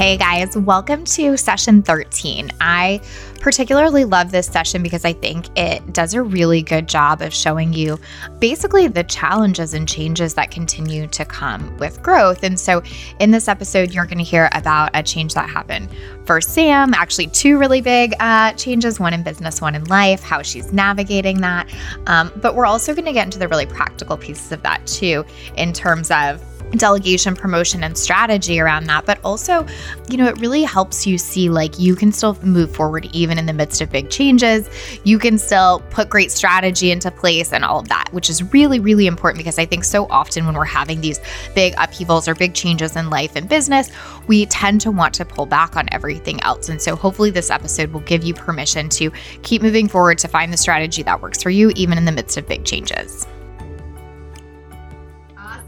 Hey guys, welcome to session 13. I particularly love this session because I think it does a really good job of showing you basically the challenges and changes that continue to come with growth. And so, in this episode, you're going to hear about a change that happened for Sam, actually, two really big uh, changes one in business, one in life, how she's navigating that. Um, but we're also going to get into the really practical pieces of that too, in terms of delegation, promotion, and strategy around that. But also, you know, it really helps you see like you can still move forward even in the midst of big changes. You can still put great strategy into place and all of that, which is really, really important because I think so often when we're having these big upheavals or big changes in life and business, we tend to want to pull back on everything else. And so hopefully this episode will give you permission to keep moving forward to find the strategy that works for you, even in the midst of big changes.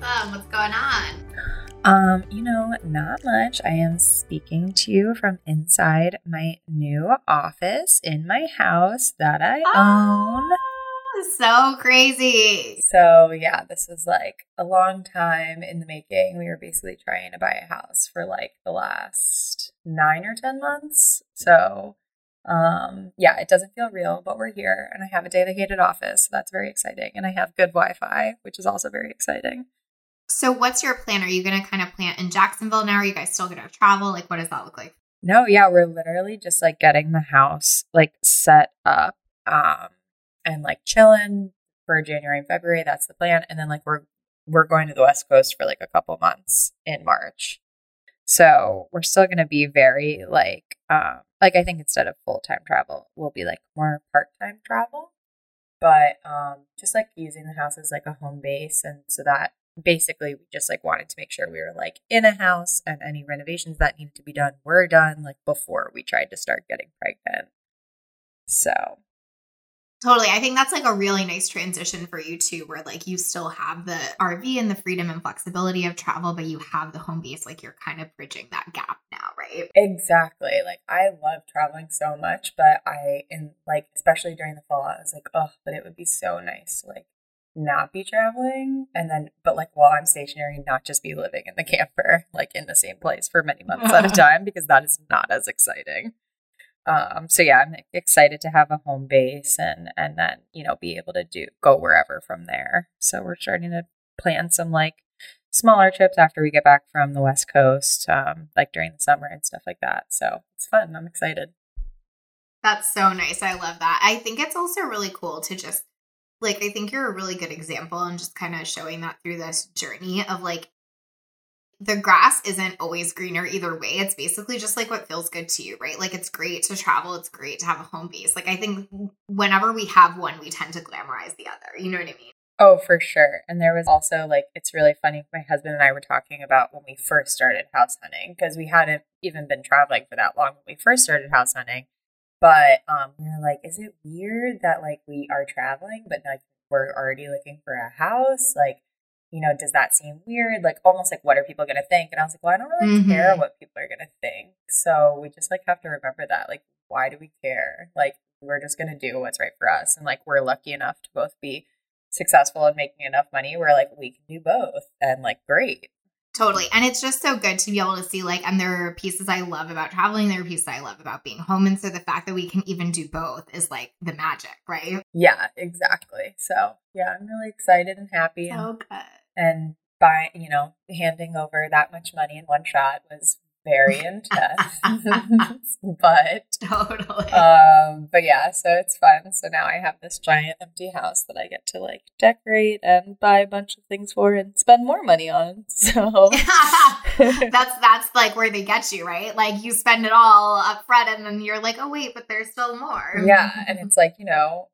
Awesome. What's going on? Um, you know, not much. I am speaking to you from inside my new office in my house that I oh, own. So crazy. So, yeah, this is like a long time in the making. We were basically trying to buy a house for like the last 9 or 10 months. So, um, yeah, it doesn't feel real, but we're here and I have a dedicated office. So that's very exciting. And I have good Wi Fi, which is also very exciting. So, what's your plan? Are you going to kind of plant in Jacksonville now? Are you guys still going to travel? Like, what does that look like? No, yeah, we're literally just like getting the house like set up um and like chilling for January and February. That's the plan. And then like we're we're going to the West Coast for like a couple months in March. So we're still gonna be very like um like I think instead of full time travel, we'll be like more part time travel. But um just like using the house as like a home base and so that basically we just like wanted to make sure we were like in a house and any renovations that needed to be done were done like before we tried to start getting pregnant. So Totally. I think that's like a really nice transition for you too, where like you still have the RV and the freedom and flexibility of travel, but you have the home base. Like you're kind of bridging that gap now, right? Exactly. Like I love traveling so much, but I, in like, especially during the fall, I was like, oh, but it would be so nice to like not be traveling and then but like while i'm stationary not just be living in the camper like in the same place for many months at a time because that is not as exciting. Um so yeah i'm excited to have a home base and and then you know be able to do go wherever from there. So we're starting to plan some like smaller trips after we get back from the west coast um like during the summer and stuff like that. So it's fun. I'm excited. That's so nice. I love that. I think it's also really cool to just like I think you're a really good example and just kind of showing that through this journey of like the grass isn't always greener either way. It's basically just like what feels good to you, right? Like it's great to travel, it's great to have a home base. Like I think whenever we have one, we tend to glamorize the other. You know what I mean? Oh, for sure. And there was also like it's really funny. My husband and I were talking about when we first started house hunting because we hadn't even been traveling for that long when we first started house hunting. But um, we are like, is it weird that like we are traveling, but like we're already looking for a house? Like, you know, does that seem weird? Like, almost like, what are people going to think? And I was like, well, I don't really mm-hmm. care what people are going to think. So we just like have to remember that. Like, why do we care? Like, we're just going to do what's right for us. And like, we're lucky enough to both be successful and making enough money where like we can do both and like great Totally. And it's just so good to be able to see, like, and there are pieces I love about traveling, there are pieces I love about being home. And so the fact that we can even do both is like the magic, right? Yeah, exactly. So, yeah, I'm really excited and happy. So and, good. And by, you know, handing over that much money in one shot was very intense but totally. um but yeah so it's fun. So now i have this giant empty house that i get to like decorate and buy a bunch of things for and spend more money on so. That's that's like where they get you right? Like you spend it all up front and then you're like oh wait but there's still more. Yeah and it's like you know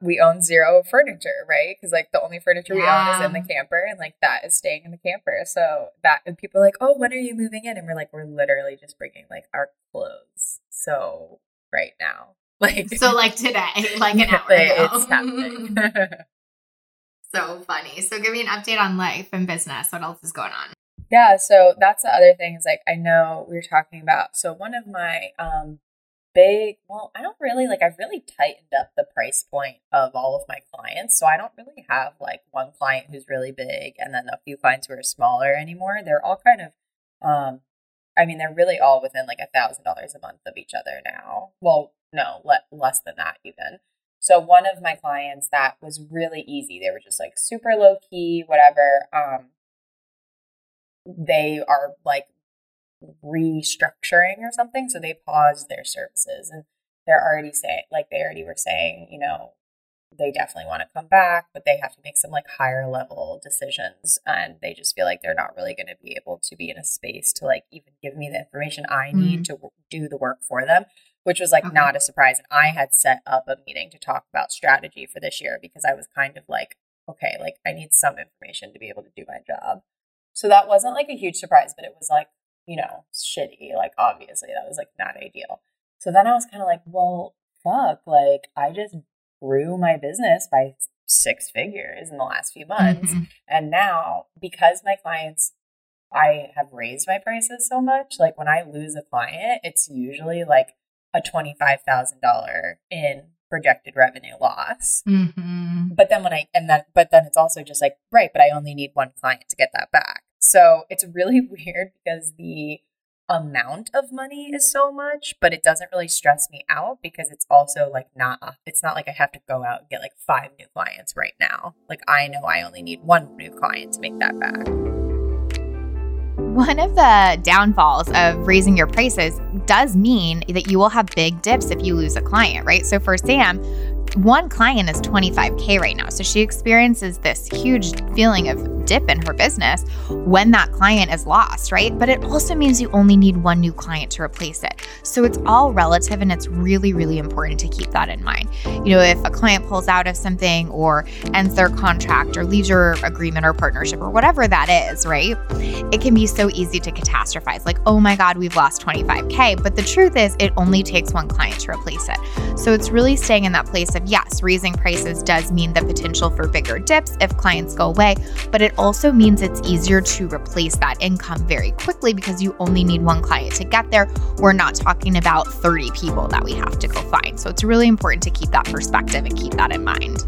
we own zero furniture, right? Because like the only furniture Yeah. we own is in the camper, and like that is staying in the camper. So that and people are like, "Oh, when are you moving in?" And we're like, "We're literally just bringing like our clothes." So right now, like So like today, like an hour it's ago. happening. so funny. So give me an update on life and business. What else is going on? Yeah, so that's the other thing is like I know we were talking about. So one of my um big, well, I don't really like I've really tightened up the price point of all of my clients. So I don't really have like one client who's really big and then a few clients who are smaller anymore. They're all kind of um I mean, they're really all within like a thousand dollars a month of each other now. Well, no, le- less than that even. So one of my clients that was really easy. They were just like super low key, whatever. Um, they are like restructuring or something. So they paused their services and they're already saying, like, they already were saying, you know, they definitely want to come back, but they have to make some like higher level decisions. And they just feel like they're not really going to be able to be in a space to like even give me the information I need mm-hmm. to do the work for them, which was like Okay. not a surprise. And I had set up a meeting to talk about strategy for this year because I was kind of like, okay, like I need some information to be able to do my job. So that wasn't like a huge surprise, but it was like, you know, shitty. Like, obviously, that was like not ideal. So then I was kind of like, well, fuck, like, I just grew my business by six figures in the last few months. Mhm. And now, because my clients, I have raised my prices so much, like when I lose a client, it's usually like a $25,000 in projected revenue loss. Mhm. But then when I, and then, but then it's also just like, right, but I only need one client to get that back. So it's really weird because the amount of money is so much, but it doesn't really stress me out because it's also like not, it's not like I have to go out and get like five new clients right now. Like I know I only need one new client to make that back. One of the downfalls of raising your prices does mean that you will have big dips if you lose a client, right? So for Sam, one client is 25K right now. So she experiences this huge feeling of dip in her business when that client is lost, right? But it also means you only need one new client to replace it. So it's all relative and it's really, really important to keep that in mind. You know, if a client pulls out of something or ends their contract or leaves your agreement or partnership or whatever that is, right? It can be so easy to catastrophize, like, oh my God, we've lost 25K. But the truth is, it only takes one client to replace it. So it's really staying in that place of yes, raising prices does mean the potential for bigger dips if clients go away, but it also means it's easier to replace that income very quickly because you only need one client to get there. We're not talking about 30 people that we have to go find. So it's really important to keep that perspective and keep that in mind.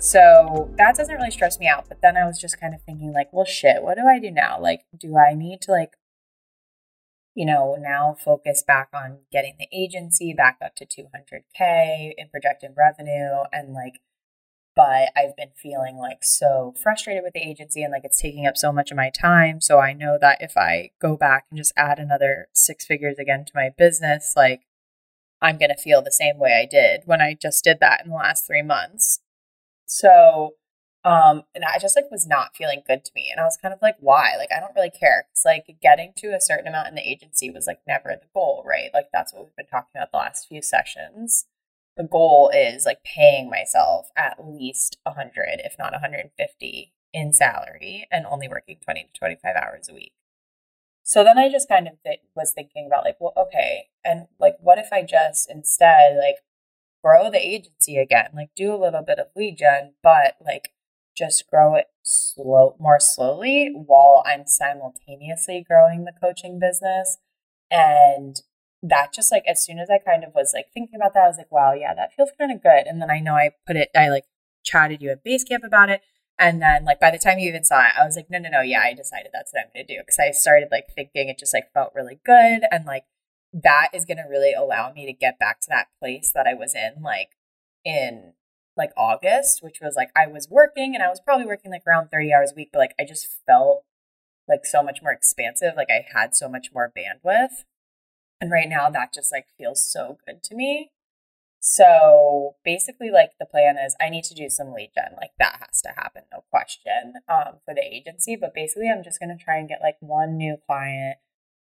So that doesn't really stress me out. But then I was just kind of thinking, like, well, shit, what do I do now? Like, do I need to, like, you know, now focus back on getting the agency back up to 200K in projected revenue? And, like, but I've been feeling like so frustrated with the agency and like it's taking up so much of my time. So I know that if I go back and just add another six figures again to my business, like, I'm going to feel the same way I did when I just did that in the last three months. So, um, and I just like was not feeling good to me. And I was kind of like, why? Like, I don't really care. It's like getting to a certain amount in the agency was like never the goal, right? Like, that's what we've been talking about the last few sessions. The goal is like paying myself at least 100, if not 150 in salary and only working 20 to 25 hours a week. So then I just kind of th- was thinking about like, well, okay, and like, what if I just instead like grow the agency again, like do a little bit of lead gen, but like just grow it slow, more slowly while I'm simultaneously growing the coaching business. And that just like, as soon as I kind of was like thinking about that, I was like, wow, yeah, that feels kind of good. And then I know I put it, I like chatted you at Basecamp about it. And then like by the time you even saw it, I was like, no, no, no, yeah, I decided that's what I'm to do. Cause I started like thinking it just like felt really good. And like that is to really allow me to get back to that place that I was in like in like August, which was like I was working and I was probably working like around 30 hours a week, but like I just felt like so much more expansive. Like I had so much more bandwidth. And right now that just like feels so good to me. So basically, like the plan is I need to do some lead gen. Like that has to happen, no question, um, for the agency. But basically, I'm just going to try and get like one new client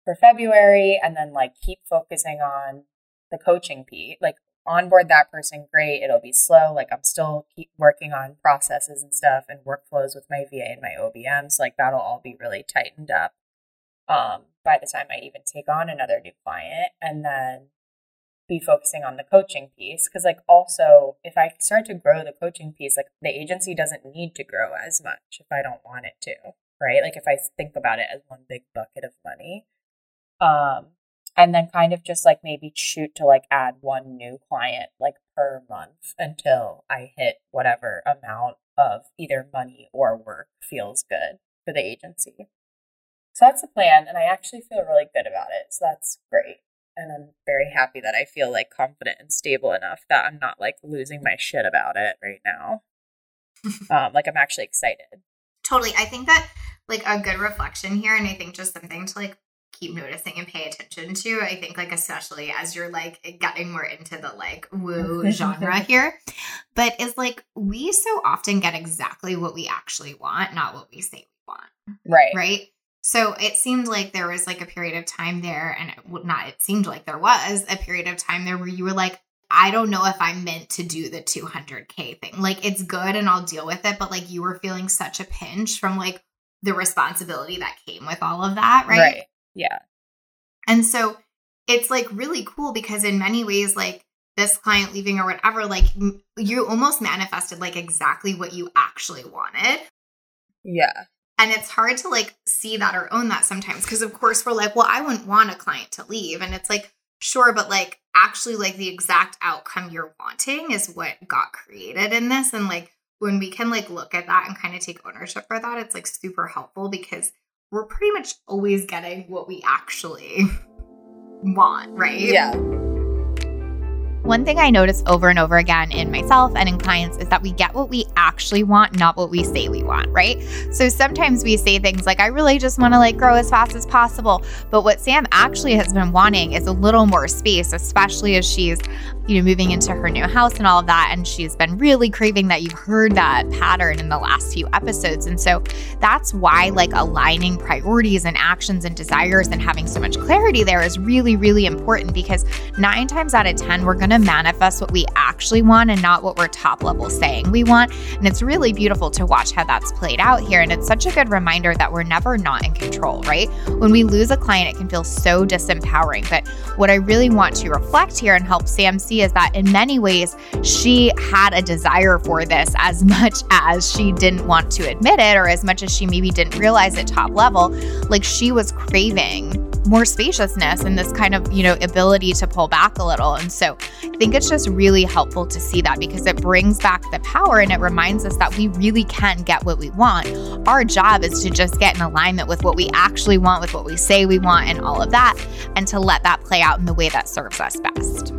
for February and then like keep focusing on the coaching piece, like onboard that person, great. It'll be slow. Like I'm still keep working on processes and stuff and workflows with my VA and my OBMs. So like that'll all be really tightened up um, by the time I even take on another new client. And then be focusing on the coaching piece because like also if i start to grow the coaching piece like the agency doesn't need to grow as much if i don't want it to right like if i think about it as one big bucket of money um and then kind of just like maybe shoot to like add one new client like per month until I hit whatever amount of either money or work feels good for the agency. So that's the plan, and I actually feel really good about it. So that's great. And I'm very happy that I feel like confident and stable enough that I'm not like losing my shit about it right now. um, like I'm actually excited. Totally. I think that like a good reflection here, and I think just something to like keep noticing and pay attention to. I think like especially as you're like getting more into the like woo genre here. But is like we so often get exactly what we actually want, not what we say we want. Right. Right. So it seemed like there was like a period of time there, and it, not it seemed like there was a period of time there where you were like, I don't know if I'm meant to do the 200K thing. Like, it's good and I'll deal with it, but like you were feeling such a pinch from like the responsibility that came with all of that, right? Right. Yeah. And so it's like really cool because in many ways, like this client leaving or whatever, like you almost manifested like exactly what you actually wanted. Yeah. And it's hard to like see that or own that sometimes because, of course, we're like, well, I wouldn't want a client to leave. And it's like, sure, but like actually, like the exact outcome you're wanting is what got created in this. And like when we can like look at that and kind of take ownership for that, it's like super helpful because we're pretty much always getting what we actually want, right? Yeah. One thing I notice over and over again in myself and in clients is that we get what we actually want, not what we say we want, right? So sometimes we say things like, I really just want to like grow as fast as possible. But what Sam actually has been wanting is a little more space, especially as she's, you know, moving into her new house and all of that. And she's been really craving that. You've heard that pattern in the last few episodes. And so that's why like aligning priorities and actions and desires and having so much clarity there is really, really important because nine times out of 10, we're going to to manifest what we actually want and not what we're top level saying we want. And it's really beautiful to watch how that's played out here. And it's such a good reminder that we're never not in control, right? When we lose a client, it can feel so disempowering. But what I really want to reflect here and help Sam see is that in many ways, she had a desire for this as much as she didn't want to admit it, or as much as she maybe didn't realize at top level. Like she was craving more spaciousness and this kind of, you know, ability to pull back a little. And so I think it's just really helpful to see that because it brings back the power and it reminds us that we really can get what we want. Our job is to just get in alignment with what we actually want, with what we say we want, and all of that, and to let that play out in the way that serves us best.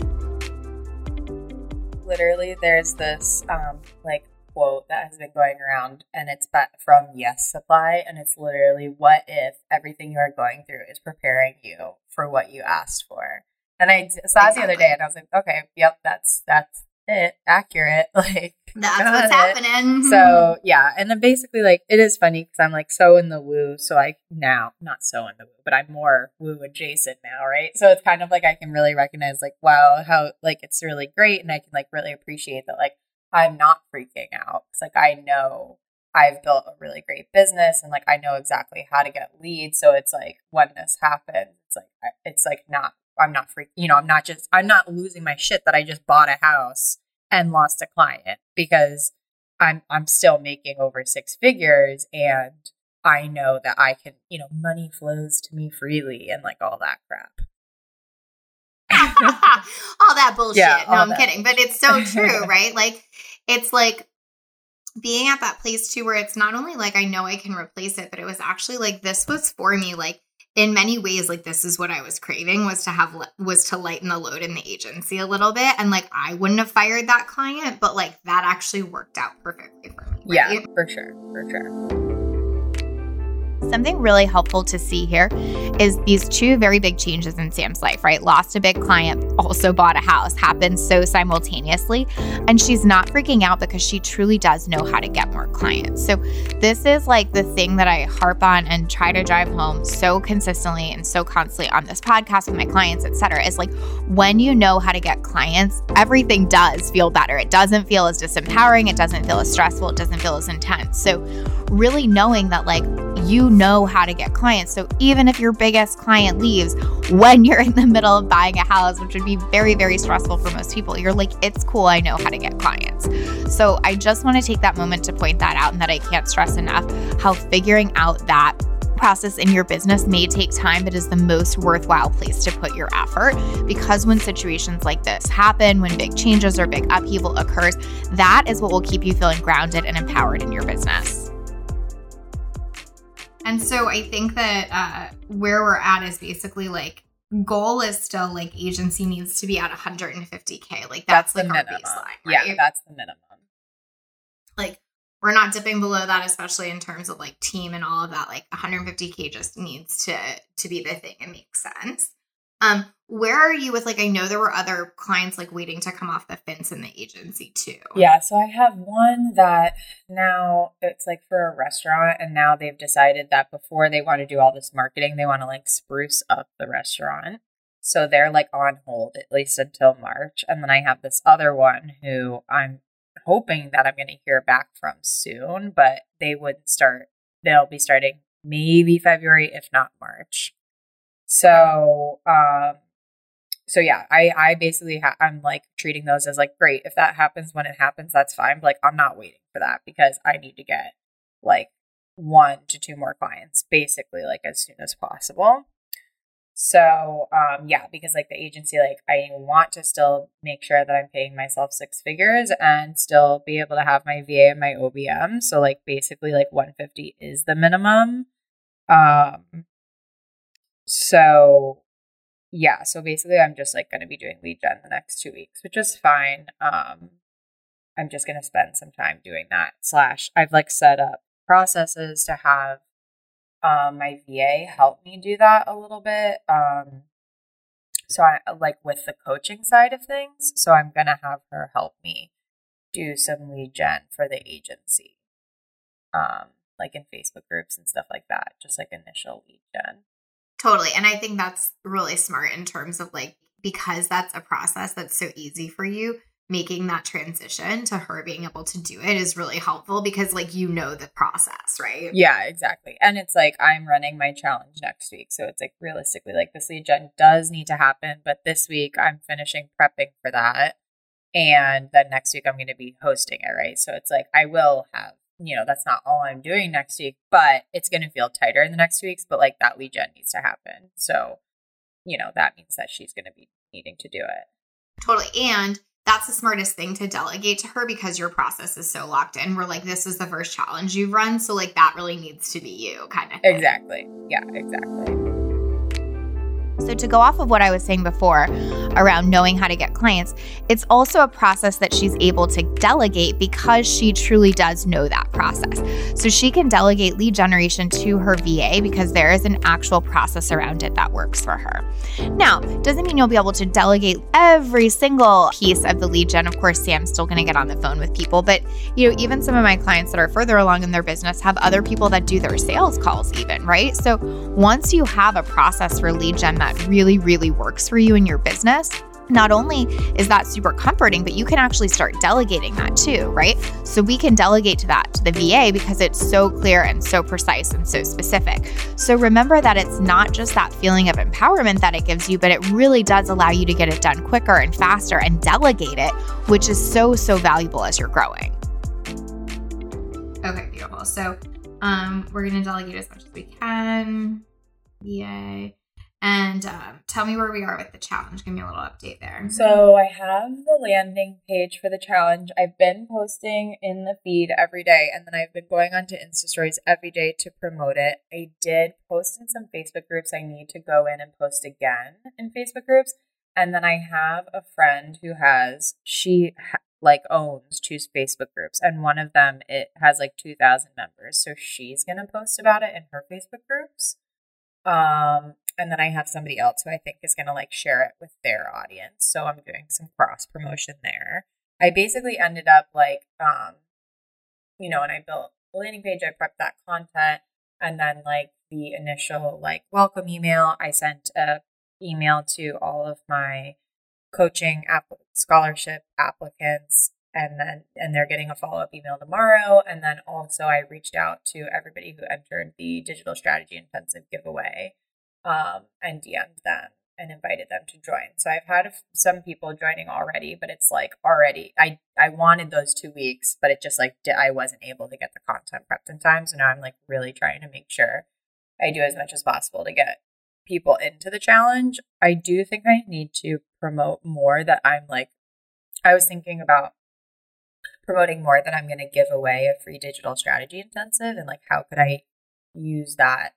Literally, there's this um, like quote that has been going around, and it's from Yes Supply, and it's literally, "What if everything you are going through is preparing you for what you asked for?" And I saw exactly. the other day, and I was like, "Okay, yep, that's that's it, accurate." Like that's what's it. happening. So yeah, and then basically, like, it is funny because I'm like so in the woo, so I now not so in the woo, but I'm more woo adjacent now, right? So it's kind of like I can really recognize, like, wow, how like it's really great, and I can like really appreciate that, like I'm not freaking out. It's like I know I've built a really great business and like I know exactly how to get leads. So it's like when this happens, it's like it's like not I'm not freaking you know, I'm not just I'm not losing my shit that I just bought a house and lost a client because I'm I'm still making over six figures and I know that I can, you know, money flows to me freely and like all that crap. all that bullshit. Yeah, no, I'm that. kidding. But it's so true, right? Like, it's like being at that place too, where it's not only like I know I can replace it, but it was actually like this was for me. Like, in many ways, like this is what I was craving was to have was to lighten the load in the agency a little bit, and like I wouldn't have fired that client, but like that actually worked out perfectly for me. Right? Yeah, for sure, for sure. Something really helpful to see here is these two very big changes in Sam's life, right? Lost a big client, also bought a house, happened so simultaneously. And she's not freaking out because she truly does know how to get more clients. So, this is like the thing that I harp on and try to drive home so consistently and so constantly on this podcast with my clients, et cetera, is like when you know how to get clients, everything does feel better. It doesn't feel as disempowering, it doesn't feel as stressful, it doesn't feel as intense. So, really knowing that, like, you know how to get clients. So even if your biggest client leaves when you're in the middle of buying a house, which would be very, very stressful for most people, you're like, it's cool. I know how to get clients. So I just want to take that moment to point that out and that I can't stress enough how figuring out that process in your business may take time, but is the most worthwhile place to put your effort. Because when situations like this happen, when big changes or big upheaval occurs, that is what will keep you feeling grounded and empowered in your business. And so I think that uh, where we're at is basically like goal is still like agency needs to be at 150k. Like that's, that's like our minimum. baseline. Right? Yeah, that's the minimum. Like we're not dipping below that, especially in terms of like team and all of that. Like 150k just needs to to be the thing. It makes sense. Um, where are you with like I know there were other clients like waiting to come off the fence in the agency too. Yeah, so I have one that now it's like for a restaurant and now they've decided that before they want to do all this marketing, they want to like spruce up the restaurant. So they're like on hold at least until March. And then I have this other one who I'm hoping that I'm going to hear back from soon, but they would start they'll be starting maybe February if not March. So, um, so yeah, I I basically ha- I'm like treating those as like great if that happens when it happens that's fine. But like I'm not waiting for that because I need to get like one to two more clients basically like as soon as possible. So um yeah, because like the agency like I want to still make sure that I'm paying myself six figures and still be able to have my VA and my OBM. So like basically like 150 is the minimum. Um so yeah, so basically I'm just like going to be doing lead gen the next 2 weeks, which is fine. Um I'm just going to spend some time doing that. Slash I've like set up processes to have um my VA help me do that a little bit. Um so I like with the coaching side of things, so I'm going to have her help me do some lead gen for the agency. Um like in Facebook groups and stuff like that, just like initial lead gen. Totally. And I think that's really smart in terms of like, because that's a process that's so easy for you, making that transition to her being able to do it is really helpful because like you know the process, right? Yeah, exactly. And it's like I'm running my challenge next week. So it's like realistically like this lead gen does need to happen, but this week I'm finishing prepping for that. And then next week I'm going to be hosting it, right? So it's like I will have you know, that's not all I'm doing next week, but it's going to feel tighter in the next weeks. But like that lead gen needs to happen. So, you know, that means that she's going to be needing to do it. Totally. And that's the smartest thing to delegate to her because your process is so locked in. We're like, this is the first challenge you've run. So, like, that really needs to be you, kind of. Thing. Exactly. Yeah, exactly. So, to go off of what I was saying before around knowing how to get clients, it's also a process that she's able to delegate because she truly does know that process. So, she can delegate lead generation to her VA because there is an actual process around it that works for her. Now, doesn't mean you'll be able to delegate every single piece of the lead gen. Of course, Sam's still going to get on the phone with people, but you know, even some of my clients that are further along in their business have other people that do their sales calls, even, right? So, once you have a process for lead gen that really, really works for you in your business, not only is that super comforting, but you can actually start delegating that too, right? So we can delegate to that to the VA because it's so clear and so precise and so specific. So remember that it's not just that feeling of empowerment that it gives you, but it really does allow you to get it done quicker and faster and delegate it, which is so, so valuable as you're growing. Okay, beautiful. So um, we're going to delegate as much as we can. VA and um, tell me where we are with the challenge. Give me a little update there. So I have the landing page for the challenge. I've been posting in the feed every day, and then I've been going on to Insta stories every day to promote it. I did post in some Facebook groups. I need to go in and post again in Facebook groups. And then I have a friend who has she like owns two Facebook groups, and one of them it has like two thousand members. So she's gonna post about it in her Facebook groups. Um, and then I have somebody else who I think is gonna like share it with their audience. So I'm doing some cross promotion there. I basically ended up like, um, you know, and I built a landing page. I prepped that content, and then like the initial like welcome email, I sent a email to all of my coaching app- scholarship applicants and then and they're getting a follow-up email tomorrow and then also i reached out to everybody who entered the digital strategy intensive giveaway um, and dm'd them and invited them to join so i've had some people joining already but it's like already i i wanted those two weeks but it just like i wasn't able to get the content prepped in time so now i'm like really trying to make sure i do as much as possible to get people into the challenge. I do think I need to promote more that I'm like, I was thinking about promoting more that I'm going to give away a free digital strategy intensive and like, how could I use that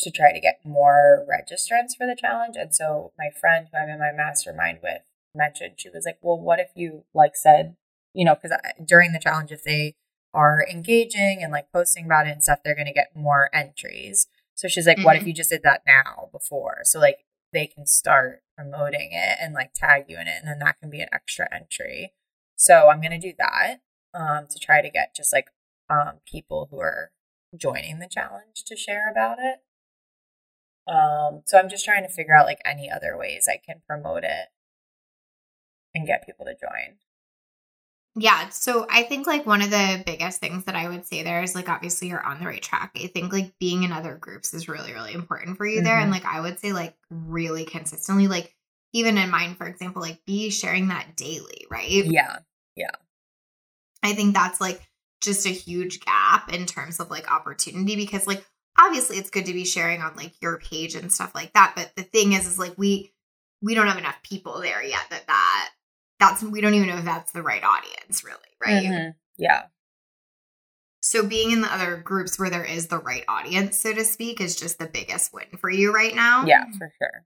to try to get more registrants for the challenge? And so my friend who I'm in my mastermind with mentioned, she was like, well, what if you like said, you know, because during the challenge, if they are engaging and like posting about it and stuff, they're going to get more entries. So she's like, mm-hmm. what if mm-hmm. you just did that now before? So like they can start promoting it and like tag you in it, and then that can be an extra entry. So I'm gonna do that um, to try to get just like um, people who are joining the challenge to share about it. Um, so I'm just trying to figure out like any other ways I can promote it and get people to join. Yeah. So I think like one of the biggest things that I would say there is like obviously you're on the right track. I think like being in other groups is really, really important for you mm-hmm. there. And mm-hmm. like I would say like really consistently, like even in mine, for example, like be sharing that daily, right? Yeah. Yeah. I think that's like just a huge gap in terms of like opportunity because like obviously it's good to be sharing on like your page and stuff like that. But the thing is, is like we we don't have enough people there yet that that that's we don't even know if that's the right audience really right mm-hmm. yeah so being in the other groups where there is the right audience so to speak is just the biggest win for you right now yeah for sure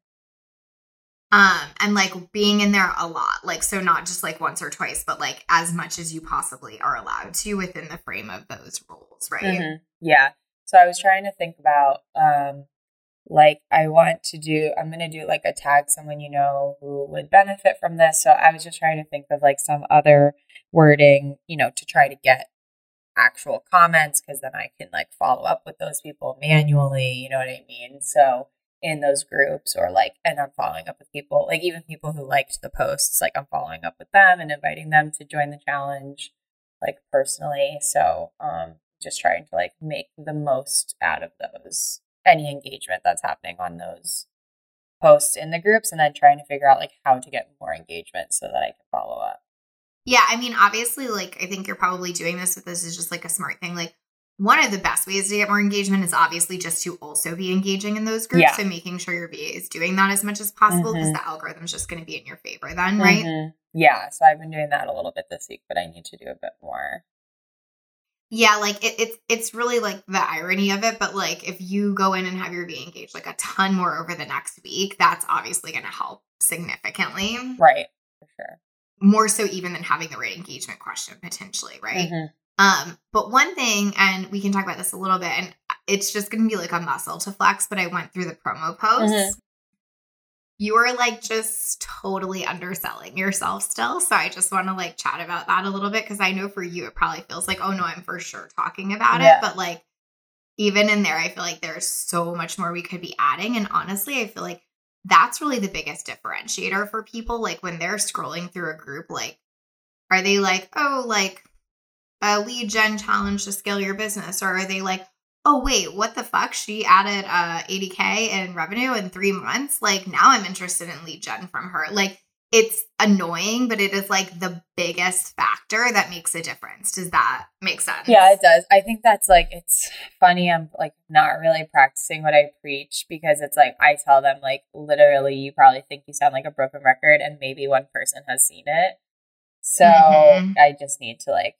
um and like being in there a lot like so not just like once or twice but like as much as you possibly are allowed to within the frame of those rules right mm-hmm. yeah so i was trying to think about um like I want to do I'm to do like a tag someone you know who would benefit from this. So I was just trying to think of like some other wording, you know, to try to get actual comments cuz then I can like follow up with those people manually, you know what I mean? So in those groups or like and I'm following up with people, like even people who liked the posts, like I'm following up with them and inviting them to join the challenge like personally. So um just trying to like make the most out of those any engagement that's happening on those posts in the groups and then trying to figure out like how to get more engagement so that I can follow up. Yeah, I mean, obviously, like I think you're probably doing this, but this is just like a smart thing. Like one of the best ways to get more engagement is obviously just to also be engaging in those groups. Yeah. So making sure your VA is doing that as much as possible because mm-hmm. the algorithm's just going to be in your favor then, right? Mm-hmm. Yeah. So I've been doing that a little bit this week, but I need to do a bit more. Yeah, like it, it's it's really like the irony of it, but like if you go in and have your VA engaged like a ton more over the next week, that's obviously going to help significantly. Right, for sure. More so even than having the right engagement question potentially, right? Mm-hmm. Um, but one thing, and we can talk about this a little bit, and it's just going to be like a muscle to flex. But I went through the promo posts, mm-hmm you are like just totally underselling yourself still. So I just want to like chat about that a little bit because I know for you it probably feels like, oh no, I'm for sure talking about yeah. it. But like even in there, I feel like there's so much more we could be adding. And honestly, I feel like that's really the biggest differentiator for people. Like when they're scrolling through a group, like, are they like, oh, like a lead gen challenge to scale your business? Or are they like, oh wait what the fuck? She added uh 80k in revenue in three months? Like now i'm interested in lead gen from her. Like it's annoying but it is like the biggest factor that makes a difference. Does that make sense? Yeah it does. I think that's like it's funny. I'm like not really practicing what i preach because it's like i tell them like literally you probably think you sound like a broken record and maybe one person has seen it. So mm-hmm. i just need to like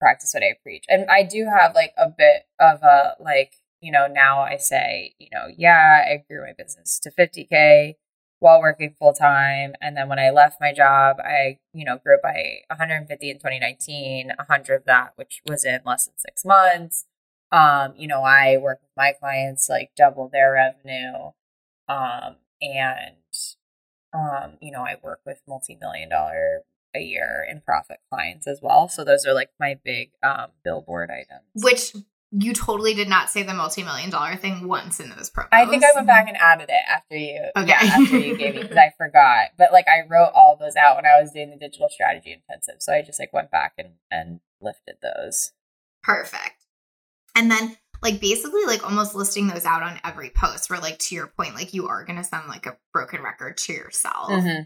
practice what I preach. And I do have like a bit of a like, you know, now I say, you know, yeah, I grew my business to 50K while working full time. And then when I left my job, I, you know, grew by 150 in 2019, 100 of that, which was in less than six months. Um, you know, I work with my clients like double their revenue. Um, and um, you know, I work with multi-million dollar a year in profit clients as well. So those are like my big um billboard items. Which you totally did not say the multi-million dollar thing once in those promos. I think I went back and added it after you. Okay. Yeah, after you gave me because I forgot. But like I wrote all those out when I was doing the digital strategy intensive. So I just like went back and and lifted those. Perfect. And then like basically like almost listing those out on every post where like to your point, like you are gonna sound like a broken record to yourself. Mm-hmm.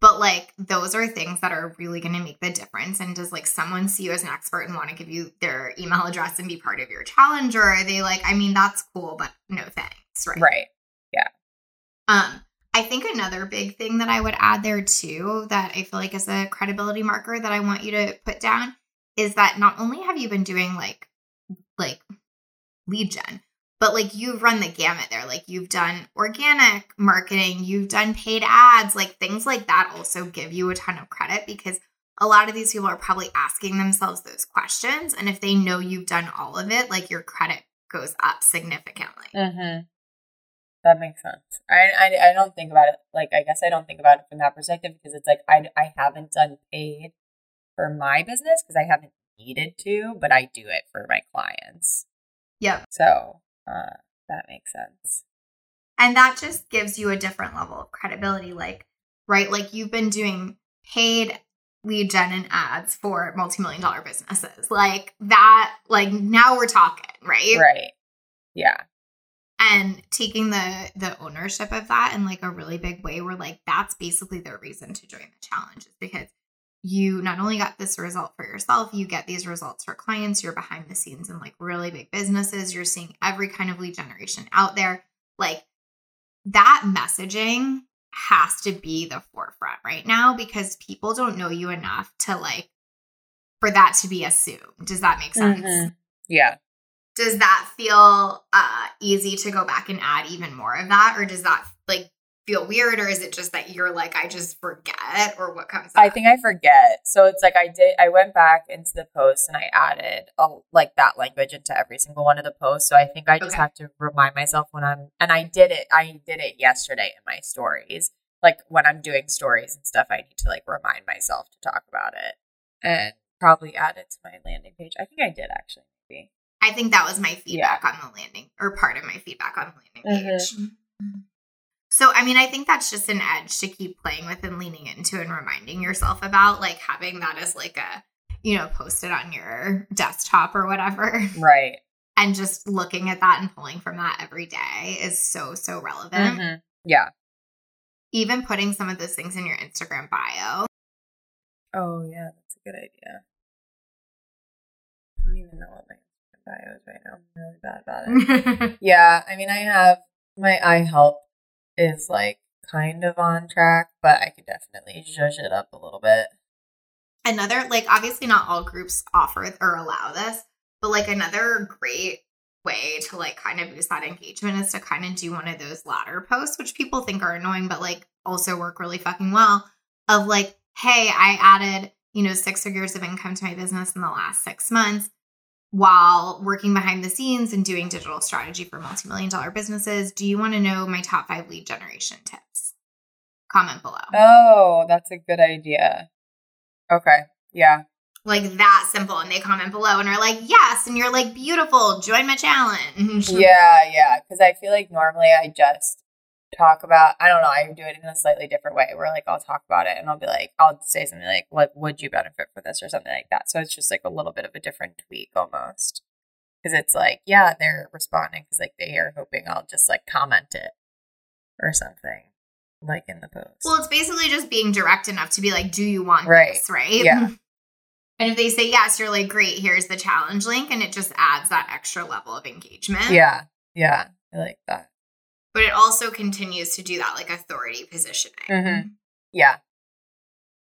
But like those are things that are really going to make the difference. And does like someone see you as an expert and want to give you their email address and be part of your challenge? Or are they like, I mean, that's cool, but no thanks, right? Right. Yeah. Um, I think another big thing that I would add there too, that I feel like is a credibility marker that I want you to put down is that not only have you been doing like like lead gen, but like you've run the gamut there. Like you've done organic marketing, you've done paid ads, like things like that also give you a ton of credit because a lot of these people are probably asking themselves those questions. And if they know you've done all of it, like your credit goes up significantly. Mm-hmm. That makes sense. I, I I don't think about it like I guess I don't think about it from that perspective because it's like I I haven't done paid for my business because I haven't needed to, but I do it for my clients. Yep. So uh, that makes sense. And that just gives you a different level of credibility. Like, right? Like you've been doing paid lead gen and ads for multi-million dollar businesses. Like that, like now we're talking, right? Right. Yeah. And taking the the ownership of that in like a really big way where like that's basically the reason to join the challenge is because you not only got this result for yourself, you get these results for clients, you're behind the scenes in like really big businesses, you're seeing every kind of lead generation out there. Like that messaging has to be the forefront right now because people don't know you enough to like for that to be assumed. Does that make sense? Mhm. Yeah. Does that feel uh easy to go back and add even more of that or does that like feel weird or is it just that you're like I just forget or what comes up? I think I forget. So it's like I did. I went back into the post and I added a, like that language into every single one of the posts. So I think I just Okay. have to remind myself when I'm. And I did it. I did it yesterday in my stories. Like when I'm doing stories and stuff, I need to like remind myself to talk about it and probably add it to my landing page. I think I did actually. Maybe. I think that was my feedback on the landing or part of my feedback on the landing Mhm. page. So, I mean, I think that's just an edge to keep playing with and leaning into and reminding yourself about, like having that as like a, you know, posted on your desktop or whatever. Right. And just looking at that and pulling from that every day is so, so relevant. Mhm. Yeah. Even putting some of those things in your Instagram bio. Oh yeah, that's a good idea. I don't even know what my bio is right now. I'm really bad about it. Yeah, I mean, I have my eye help is like kind of on track, but I could definitely zhuzh it up a little bit. another like obviously not all groups offer or allow this but like another great way to like kind of boost that engagement is to kind of do one of those ladder posts which people think are annoying but like also work really fucking well of like hey i added you know six figures of income to my business in the last six months while working behind the scenes and doing digital strategy for multi-million dollar businesses do you want to know my top five lead generation tips comment below Oh, that's a good idea. Okay. Yeah. like that simple and they comment below and are like yes and you're like beautiful join my challenge Yeah, yeah. Because I feel like normally I just talk about, I don't know, I do it in a slightly different way where like I'll talk about it and I'll be like, I'll say something like, like, would you benefit for this or something like that. So it's just like a little bit of a different tweak almost. Because it's like, yeah, they're responding because like they are hoping I'll just like comment it or something like in the post. well it's basically just being direct enough to be like do you want Right. this right Yeah. and if they say yes you're like great here's the challenge link and it just adds that extra level of engagement yeah. Yeah. I like that. But it also continues to do that like authority positioning Mhm. Yeah.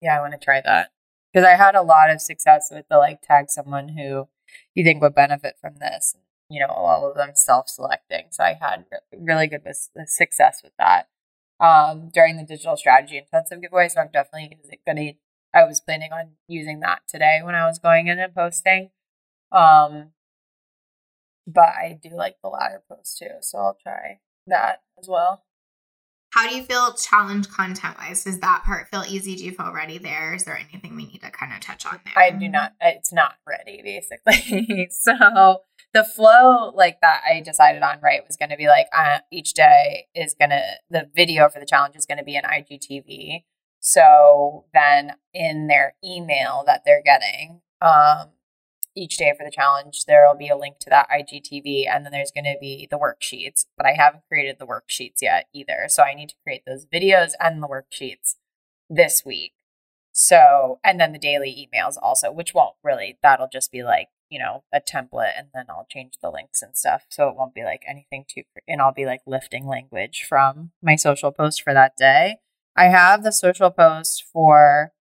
Yeah, I want to try that. Because I had a lot of success with the like tag someone who you think would benefit from this. You know, all of them self selecting. So I had re- really good success with that. um, during the digital strategy intensive giveaway. So I'm definitely going to, I was planning on using that today when I was going in and posting. Um, but I do like the latter post too. So I'll try that as well. How do you feel challenge content wise? Does that part feel easy? Do you feel ready there? Is there anything we need to kind of touch on there? I do not, it's not ready basically. so the flow like that I decided on right was going to be like uh, each day is going to, the video for the challenge is going to be an IGTV. So then in their email that they're getting, um, each day for the challenge, there will be a link to that IGTV, and then there's going to be the worksheets. But I haven't created the worksheets yet either. So I need to create those videos and the worksheets this week. So, and then the daily emails also, which won't really, that'll just be like, you know, a template, and then I'll change the links and stuff. So it won't be like anything too, and I'll be like lifting language from my social post for that day. I have the social post for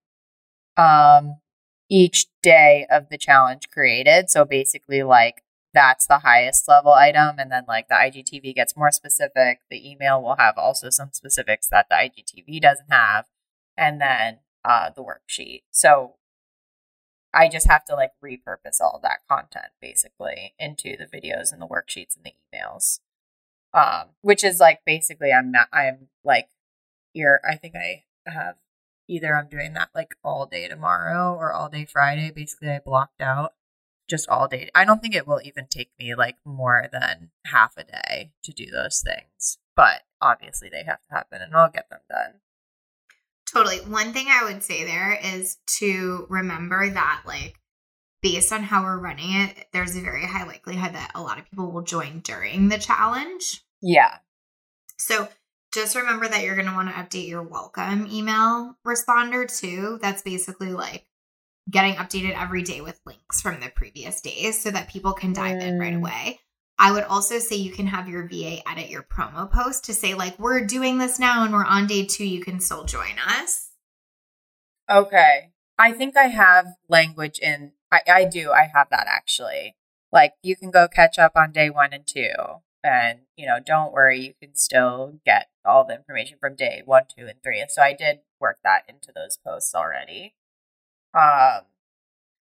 um each day of the challenge created. So basically, like that's the highest level item. And then, like, the IGTV gets more specific. The email will have also some specifics that the IGTV doesn't have. And then uh, the worksheet. So I just have to like repurpose all that content basically into the videos and the worksheets and the emails. Um, which is like basically I'm not I'm like here I think I have either I'm doing that like all day tomorrow or all day Friday. Basically, I blocked out just all day. I don't think it will even take me like more than half a day to do those things, but obviously they have to happen and I'll get them done. Totally. One thing I would say there is to remember that, like, based on how we're running it, there's a very high likelihood that a lot of people will join during the challenge. Yeah. So just remember that you're going to want to update your welcome email responder too. That's basically like getting updated every day with links from the previous days so that people can dive in right mm. away. I would also say you can have your VA edit your promo post to say, like, we're doing this now and we're on day two. You can still join us. Okay. I think I have language in, I, I do. I have that actually. Like, you can go catch up on day one and two and you know don't worry you can still get all the information from day one two and three. And so i did work that into those posts already. Um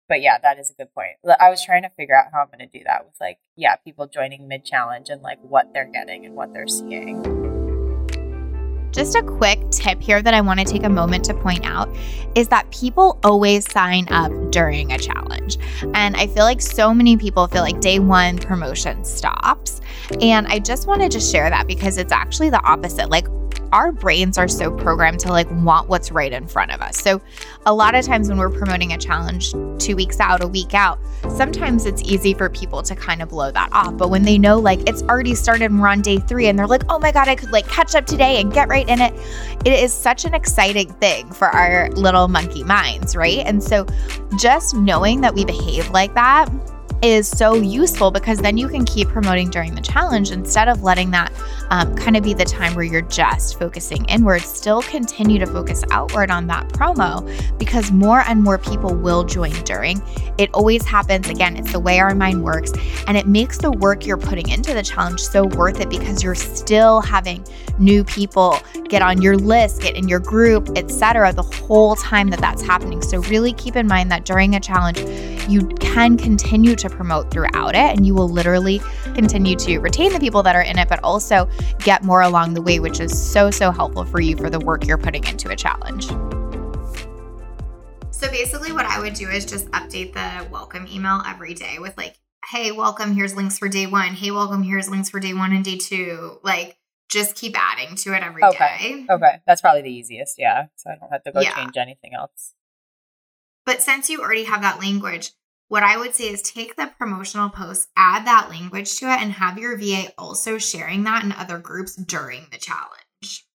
but yeah that is a good point. I was trying to figure out how i'm going to do that with like yeah people joining mid challenge and like what they're getting and what they're seeing just a quick tip here that I want to take a moment to point out is that people always sign up during a challenge. And I feel like so many people feel like day one promotion stops. And I just wanted to share that because it's actually the opposite. Like, our brains are so programmed to like want what's right in front of us. So, a lot of times when we're promoting a challenge two weeks out, a week out, sometimes it's easy for people to kind of blow that off. But when they know like it's already started and we're on day three and they're like, oh my God, I could like catch up today and get right in it, it is such an exciting thing for our little monkey minds, right? And so, just knowing that we behave like that is so useful because then you can keep promoting during the challenge instead of letting that um, kind of be the time where you're just focusing inward. Still continue to focus outward on that promo because more and more people will join during. It always happens. Again, it's the way our mind works, and it makes the work you're putting into the challenge so worth it because you're still having new people get on your list, get in your group, etc. the whole time that that's happening. So really keep in mind that during a challenge, you can continue to promote throughout it and you will literally continue to retain the people that are in it, but also get more along the way, which is so, so helpful for you for the work you're putting into a challenge. So basically, what I would do is just update the welcome email every day with like, hey, welcome, here's links for day one. Hey, welcome, here's links for day one and day two. Like, just keep adding to it every okay. day. okay. That's probably the easiest. Yeah. So I don't have to go yeah. change anything else. But since you already have that language, what I would say is take the promotional post, add that language to it, and have your VA also sharing that in other groups during the challenge.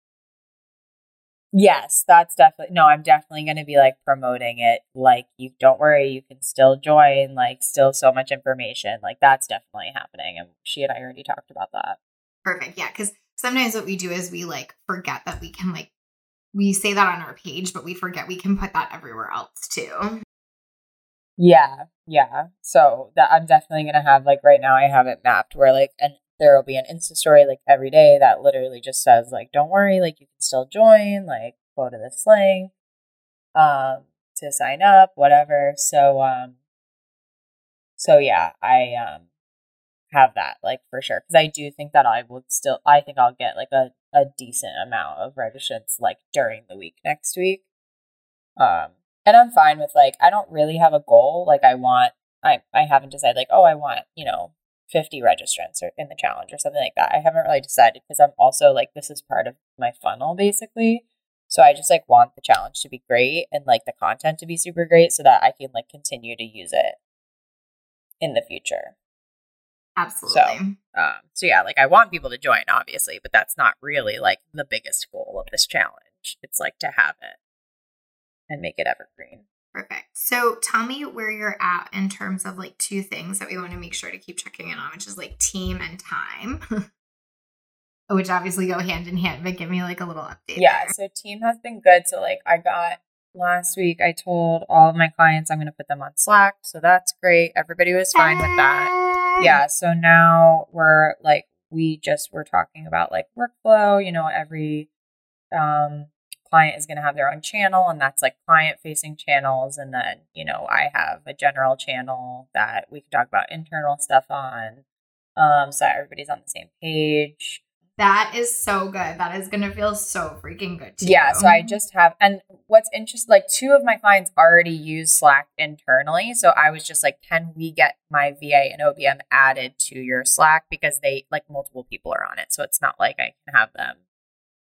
Yes, that's definitely no, I'm definitely going to be like promoting it. Like, you don't worry, you can still join, like, still so much information. Like, that's definitely happening. And she and I already talked about that. Perfect. Yeah. Cause sometimes what we do is we like forget that we can, like, we say that on our page, but we forget we can put that everywhere else too. Yeah, yeah. So that I'm definitely gonna have like right now I have it mapped where like and there will be an Insta story like every day that literally just says like, "Don't worry, like you can still join. Like go to this link um, to sign up, whatever." So um, so yeah, I um have that like for sure because I do think that I would still I think I'll get like a a decent amount of registrants like during the week next week. Um, and I'm fine with like I don't really have a goal. Like I want I I haven't decided like oh I want you know 50 registrants or in the challenge or something like that. I haven't really decided because I'm also like this is part of my funnel basically. So I just like want the challenge to be great and like the content to be super great so that I can like continue to use it in the future. Absolutely. So, um, so yeah, like I want people to join, obviously, but that's not really like the biggest goal of this challenge. It's like to have it and make it evergreen. Perfect. So tell me where you're at in terms of like two things that we want to make sure to keep checking in on, which is like team and time. which obviously go hand in hand, but give me like a little update. Yeah, there. so team has been good. So like I got last week I told all of my clients I'm going to put them on Slack. So that's great. Everybody was fine with that. Yeah. So now we're like, we just were talking about like workflow, you know, every um, client is going to have their own channel and that's like client facing channels. And then, you know, I have a general channel that we can talk about internal stuff on. Um, so everybody's on the same page. That is so good. That is going to feel so freaking good to yeah, so I just have, and what's interesting, like two of my clients already use Slack internally. So I was just like, can we get my VA and OBM added to your Slack because they, like, multiple people are on it. So it's not like I can have them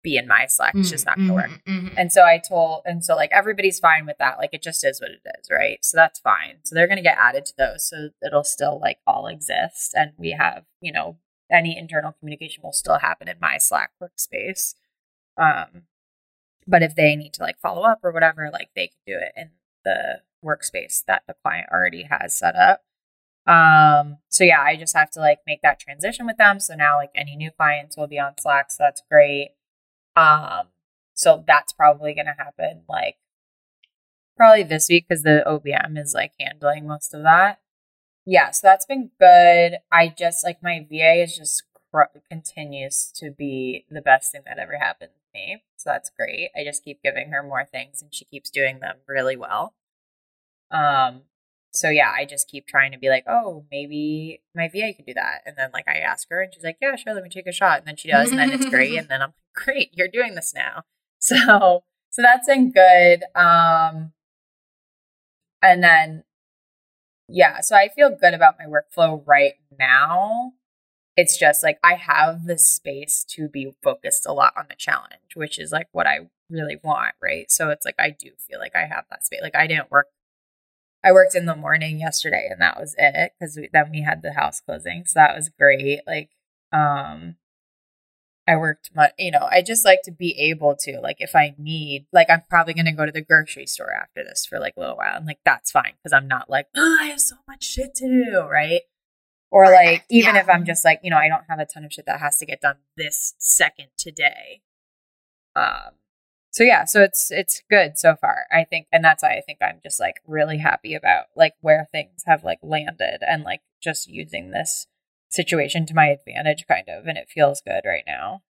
be in my Slack. It's just not going to work. Mm-hmm, mm-hmm. And so I told, and so like everybody's fine with that. Like it just is what it is, right? So that's fine. So they're going to get added to those. So it'll still like all exist. And we have, you know, any internal communication will still happen in my Slack workspace. Um, but if they need to like follow up or whatever, like they can do it in the workspace that the client already has set up. Um, so yeah, I just have to like make that transition with them. So now like any new clients will be on Slack, so that's great. Um, so that's probably gonna happen like probably this week because the OBM is like handling most of that yeah, so that's been good. I just like my VA is just cr- continues to be the best thing that ever happened to me. So that's great. I just keep giving her more things and she keeps doing them really well. Um so yeah, I just keep trying to be like, oh, maybe my VA could do that. And then like I ask her and she's like, yeah, sure, let me take a shot. And then she does, and then it's great. And then I'm like, great, you're doing this now. So so that's been good. Um and then yeah, so I feel good about my workflow right now. It's just like I have the space to be focused a lot on the challenge, which is like what I really want, right? So it's like I do feel like I have that space. Like I didn't work I worked in the morning yesterday and that was it cuz then we had the house closing. So that was great. Like um I worked much, you know, I just like to be able to, like, if I need, like, I'm probably going to go to the grocery store after this for like a little while. And like, that's fine because I'm not like, oh, I have so much shit to do. Right. Or like, even yeah. if I'm just like, you know, I don't have a ton of shit that has to get done this second today. Um, so yeah, so it's it's good so far. I think and that's why I think I'm just like really happy about like where things have like landed and like just using this situation to my advantage, kind of, and it feels good right now.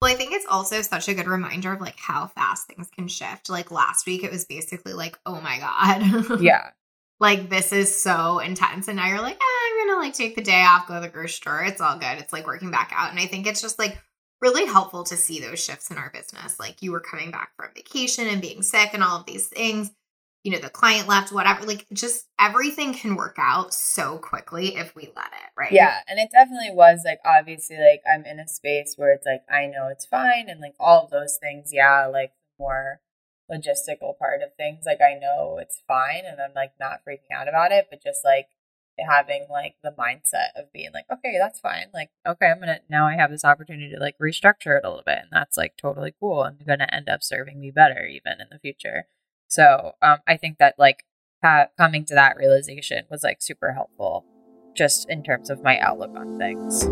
Well, I think it's also such a good reminder of like how fast things can shift. Like last week, it was basically like, oh my God. Yeah. like this is so intense. And now you're like, eh, I'm going to like take the day off, go to the grocery store. It's all good. It's like working back out. And I think it's just like really helpful to see those shifts in our business. Like you were coming back from vacation and being sick and all of these things you know, the client left, whatever. Like just everything can work out so quickly if we let it, right? Yeah. And it definitely was like obviously like I'm in a space where it's like I know it's fine and like all of those things, yeah, like more logistical part of things, like I know it's fine and I'm like not freaking out about it, but just like having like the mindset of being like, okay, that's fine. Like, okay, I'm gonna now I have this opportunity to like restructure it a little bit, and that's like totally cool and gonna end up serving me better even in the future. So um, I think that like ha- coming to that realization was like super helpful just in terms of my outlook on things.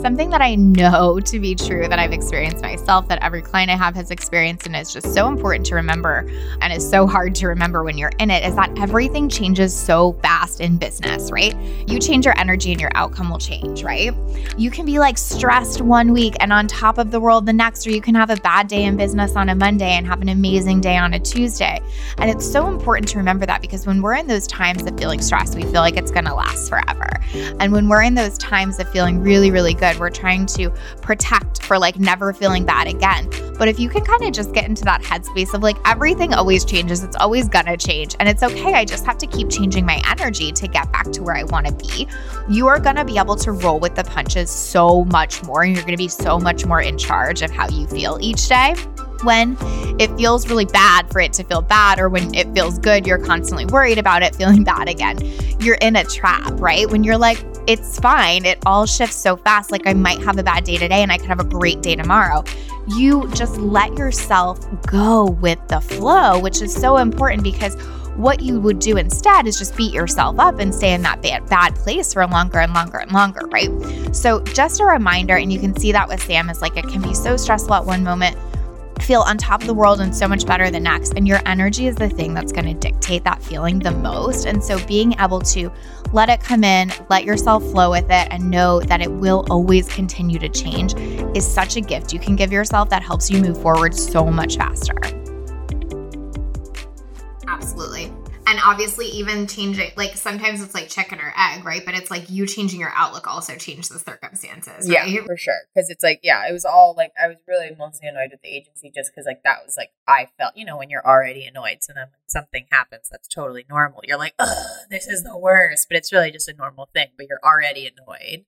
Something that I know to be true that I've experienced myself, that every client I have has experienced, and is just so important to remember and is so hard to remember when you're in it, is that everything changes so fast in business, right? You change your energy and your outcome will change, right? You can be like stressed one week and on top of the world the next, or you can have a bad day in business on a Monday and have an amazing day on a Tuesday. And it's so important to remember that because when we're in those times of feeling stressed, we feel like it's to last forever. And when we're in those times of feeling really, really good, we're trying to protect for like never feeling bad again. But if you can kind of just get into that headspace of like everything always changes, it's always gonna change, and it's okay. I just have to keep changing my energy to get back to where I wanna be. You are gonna be able to roll with the punches so much more, and you're gonna be so much more in charge of how you feel each day when it feels really bad for it to feel bad, or when it feels good, you're constantly worried about it feeling bad again. You're in a trap, right? When you're like, it's fine, it all shifts so fast. Like, I might have a bad day today and I could have a great day tomorrow. You just let yourself go with the flow, which is so important because what you would do instead is just beat yourself up and stay in that bad, bad place for longer and longer and longer, right? So, just a reminder, and you can see that with Sam, is like it can be so stressful at one moment feel on top of the world and so much better the next. And your energy is the thing that's going to dictate that feeling the most. And so being able to let it come in, let yourself flow with it, and know that it will always continue to change is such a gift you can give yourself that helps you move forward so much faster. Absolutely and obviously even changing like sometimes it's like chicken or egg right but it's like you changing your outlook also changed the circumstances right? yeah for sure because it's like yeah it was all like i was really mostly annoyed with the agency just because like that was like i felt you know when you're already annoyed so then when something happens that's totally normal you're like this is the worst but it's really just a normal thing but you're already annoyed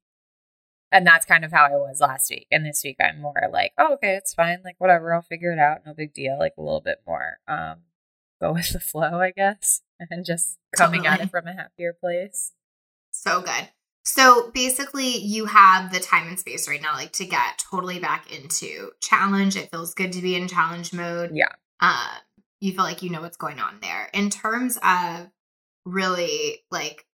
and that's kind of how I was last week. And this week I'm more like, oh, okay, it's fine. Like, whatever, I'll figure it out. No big deal. Like, a little bit more um, go with the flow, I guess, and just coming totally. at it from a happier place. So good. So basically, you have the time and space right now, like to get totally back into challenge. It feels good to be in challenge mode. Yeah. Uh, you feel like you know what's going on there. In terms of really like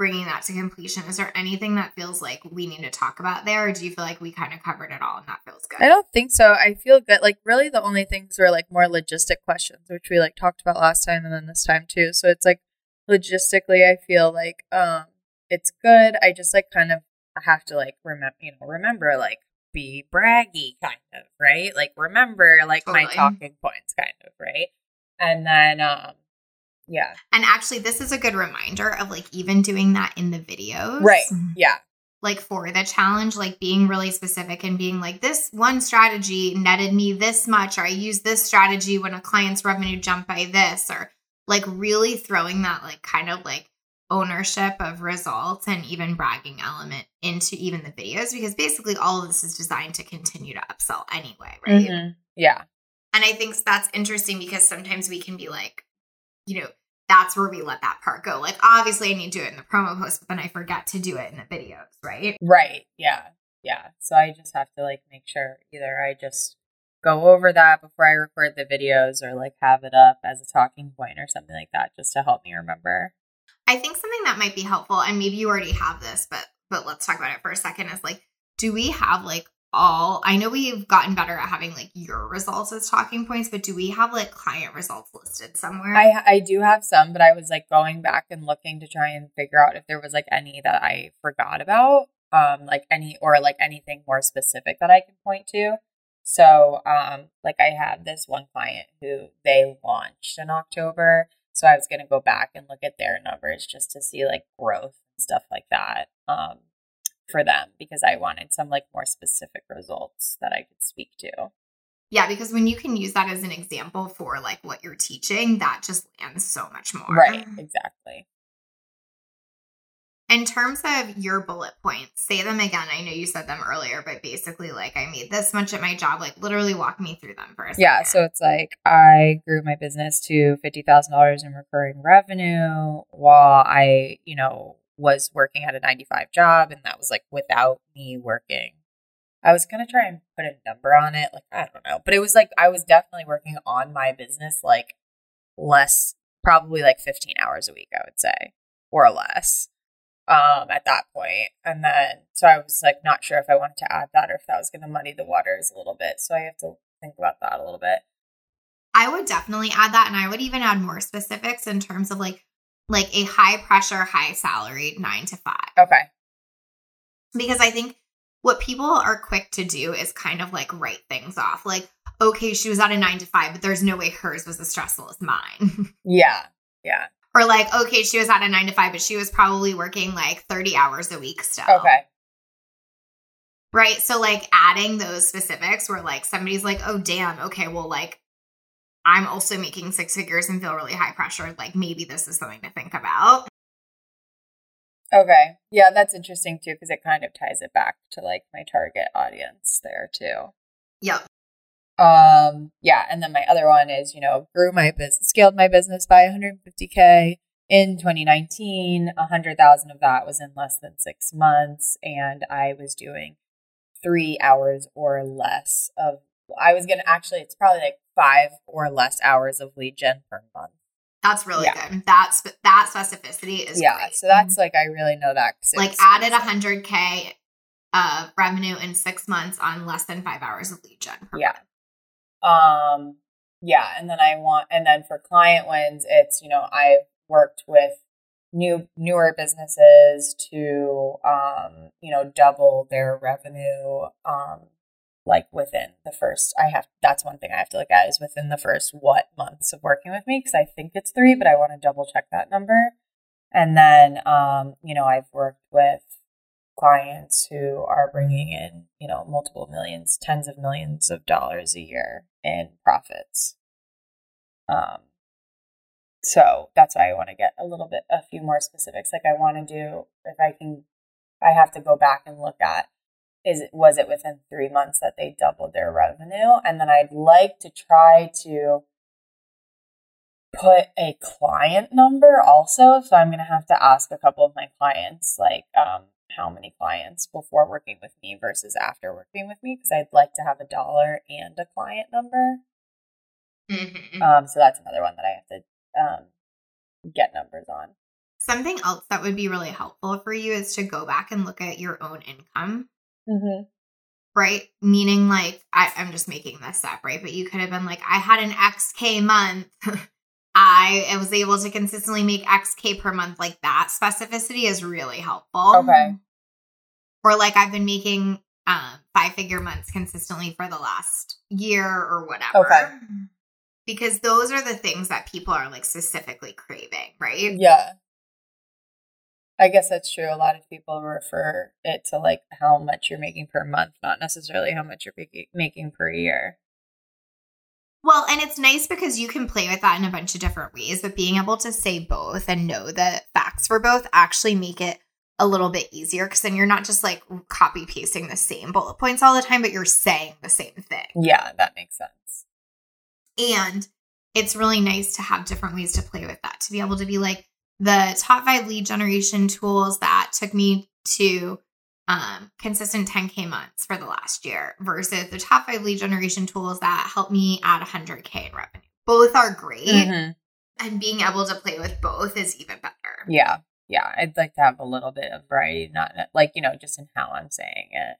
bringing that to completion. Is there anything that feels like we need to talk about there, or do you feel like we kind of covered it all and that feels good? I don't think so. I feel good. Like really, the only things were like more logistic questions, which we like talked about last time and then this time too. So it's like logistically, I feel like um it's good. I just like kind of have to like remember, you know, remember like be braggy kind of right, like remember like totally. my talking points kind of right, and then um yeah. And actually, this is a good reminder of like even doing that in the videos. Right. Yeah. Like for the challenge, like being really specific and being like, this one strategy netted me this much, or I use this strategy when a client's revenue jumped by this, or like really throwing that like kind of like ownership of results and even bragging element into even the videos because basically all of this is designed to continue to upsell anyway, right? Mm-hmm. Yeah. And I think that's interesting because sometimes we can be like, you know, that's where we let that part go. Like, obviously, I need to do it in the promo post, but then I forget to do it in the videos, right? Right. Yeah. Yeah. So I just have to like make sure either I just go over that before I record the videos or like have it up as a talking point or something like that just to help me remember. I think something that might be helpful, and maybe you already have this, but but let's talk about it for a second, is like, do we have like all I know we've gotten better at having like your results as talking points, but do we have like client results listed somewhere? I I do have some, but I was like going back and looking to try and figure out if there was like any that I forgot about. Um like any or like anything more specific that I can point to. So um like I had this one client who they launched in October. So I was gonna go back and look at their numbers just to see like growth and stuff like that. Um for them because I wanted some like more specific results that I could speak to. Yeah, because when you can use that as an example for like what you're teaching, that just lands so much more. Right, exactly. In terms of your bullet points, say them again. I know you said them earlier, but basically, like I made this much at my job. Like literally, walk me through them first. Yeah, so it's like I grew my business to fifty thousand dollars in recurring revenue while I, you know, was working at a 95 job and that was like without me working. I was going to try and put a number on it. Like, I don't know. But it was like, I was definitely working on my business like less, probably like 15 hours a week, I would say, or less. um, at that point. And then, so I was like, not sure if I wanted to add that or if that was going to muddy the waters a little bit. So I have to think about that a little bit. I would definitely add that. And I would even add more specifics in terms of like, like a high pressure, high salary nine to five. Okay. Because I think what people are quick to do is kind of like write things off. Like, okay, she was at a nine to five, but there's no way hers was as stressful as mine. Yeah. Yeah. or like, okay, she was at a nine to five, but she was probably working like 30 hours a week still. Okay. Right. So, like, adding those specifics where like somebody's like, oh, damn, okay, well, like, I'm also making six figures and feel really high pressure. Like, maybe this is something to think about. Okay. Yeah, that's interesting too because it kind of ties it back to like my target audience there too. Yep. Um, yeah, and then my other one is, you know, grew my business, scaled my business by 150k in 2019. 100,000 of that was in less than six months, and I was doing three hours or less of. I was gonna actually, it's probably like five or less hours of lead gen per month. That's really Yeah. good. That's that specificity is yeah, great. so that's like I really know that. like added it's- 100k of revenue in six months on less than five hours of lead gen. per Yeah. Um yeah, and then I want and then for client wins it's, you know, I've worked with new newer businesses to um, you know, double their revenue um like within the first I have that's one thing I have to look at is within the first what months of working with me because I think it's 3 but I want to double check that number. And then um, you know, I've worked with clients who are bringing in, you know, multiple millions, tens of millions of dollars a year in profits. Um, so that's why I want to get a little bit, a few more specifics. Like I want to do, if I can, I have to go back and look at, is was it within three months that they doubled their revenue? And then I'd like to try to put a client number also. So I'm going to have to ask a couple of my clients, like, um, how many clients before working with me versus after working with me because I'd like to have a dollar and a client number. Mhm. Um, so that's another one that I have to um, get numbers on. Something else that would be really helpful for you is to go back and look at your own income, Mm-hmm. right? Meaning, like, I, I'm just making this up, right? But you could have been like, I had an XK month. I was able to consistently make XK per month. Like that specificity is really helpful. Okay. Or like I've been making um, five figure months consistently for the last year or whatever. Okay. Because those are the things that people are like specifically craving, right? Yeah. I guess that's true. A lot of people refer it to like how much you're making per month, not necessarily how much you're making- per year. Well, and it's nice because you can play with that in a bunch of different ways, but being able to say both and know the facts for both actually make it a little bit easier because then you're not just like copy pasting the same bullet points all the time, but you're saying the same thing. Yeah, that makes sense. And it's really nice to have different ways to play with that, to be able to be like the top five lead generation tools that took me to um, consistent 10K months for the last year versus the top five lead generation tools that helped me add 100K in revenue. Both are great. Mhm. And being able to play with both is even better. Yeah. Yeah. I'd like to have a little bit of variety, not like, you know, just in how I'm saying it.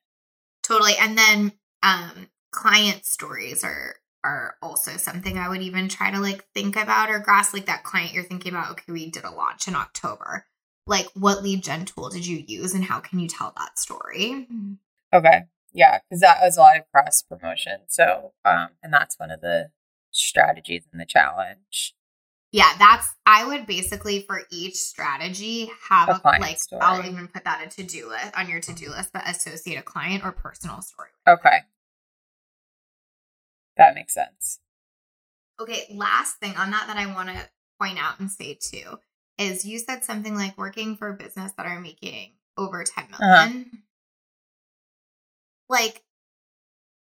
Totally. And then um client stories are are also something I would even try to like think about or grasp like that client you're thinking about, okay, we did a launch in October. Like what lead gen tool did you use and how can you tell that story? Okay. Yeah. Cause that was a lot of cross promotion. So, um, and that's one of the strategies in the challenge. Yeah, that's I would basically for each strategy have A a, like story. I'll even put that a to-do list on your to-do list, but associate a client or personal story. Okay. That makes sense. Okay, last thing on that that I want to point out and say too is you said something like working for a business that are making over 10 million. Uh-huh. Like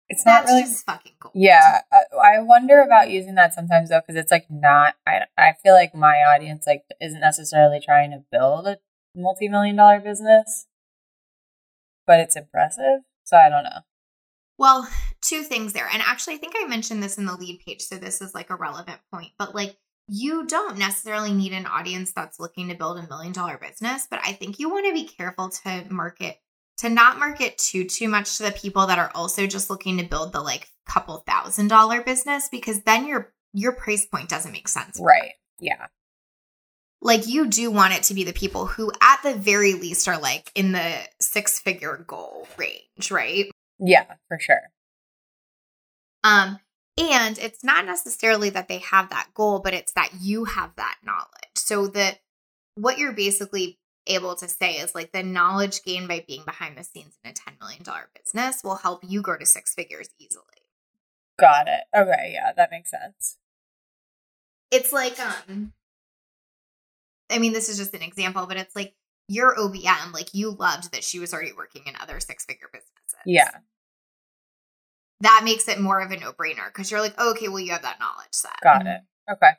It's not really. just fucking cool. Yeah, I, I wonder about using that sometimes though, because it's like not. I I feel like my audience like isn't necessarily trying to build a multi million dollar business, but it's impressive. So I don't know. Well, two things there. And actually, I think I mentioned this in the lead page. So this is like a relevant point. But like you don't necessarily need an audience that's looking to build a million dollar business, but I think you want to be careful to market to not market too too much to the people that are also just looking to build the like couple thousand dollar business because then your your price point doesn't make sense. Right. Yeah. Like you do want it to be the people who at the very least are like in the six figure goal range, right? Yeah, for sure. Um and it's not necessarily that they have that goal, but it's that you have that knowledge. So that what you're basically able to say is like the knowledge gained by being behind the scenes in a $10 million business will help you grow to six figures easily. Got it. Okay, yeah, that makes sense. It's like um I mean this is just an example, but it's like your OBM, like you loved that she was already working in other six figure businesses. Yeah. That makes it more of a no brainer because you're like, oh, okay, well, you have that knowledge set. Got it. Okay.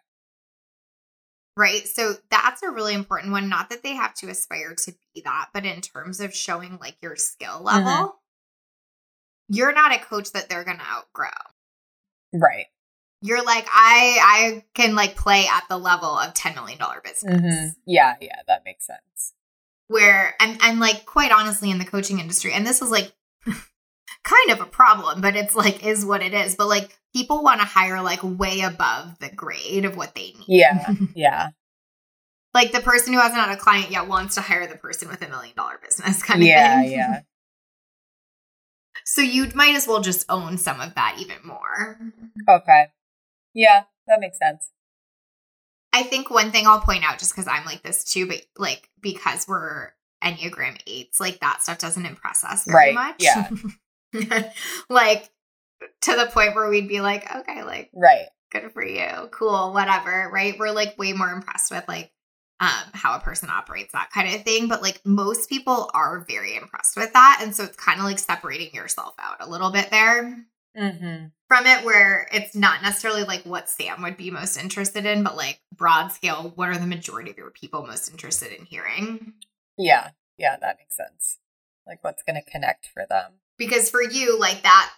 Right. So that's a really important one. Not that they have to aspire to be that, but in terms of showing like your skill level, Mhm. you're not a coach that they're going to outgrow. Right. You're like, I I can like play at the level of $10 million business. hmm Yeah, yeah, that makes sense. Where and and like quite honestly in the coaching industry, and this is like kind of a problem, but it's like is what it is. But like people want to hire like way above the grade of what they need. Yeah. Yeah. like the person who hasn't had a client yet wants to hire the person with a million dollar business kind of Yeah, thing. Yeah. Yeah. So you might as well just own some of that even more. Okay. Yeah, that makes sense. I think one thing I'll point out just because I'm like this too, but like because we're Enneagram eights, like that stuff doesn't impress us very Right, much. yeah. like to the point where we'd be like, okay, like Right. good for you, cool, whatever, right? We're like way more impressed with like um how a person operates, that kind of thing. But like most people are very impressed with that. And so it's kind of like separating yourself out a little bit there Mm-hmm. from it where it's not necessarily like what Sam would be most interested in, but like broad scale, what are the majority of your people most interested in hearing? Yeah. Yeah, that makes sense. Like what's gonna connect for them. Because for you, like that,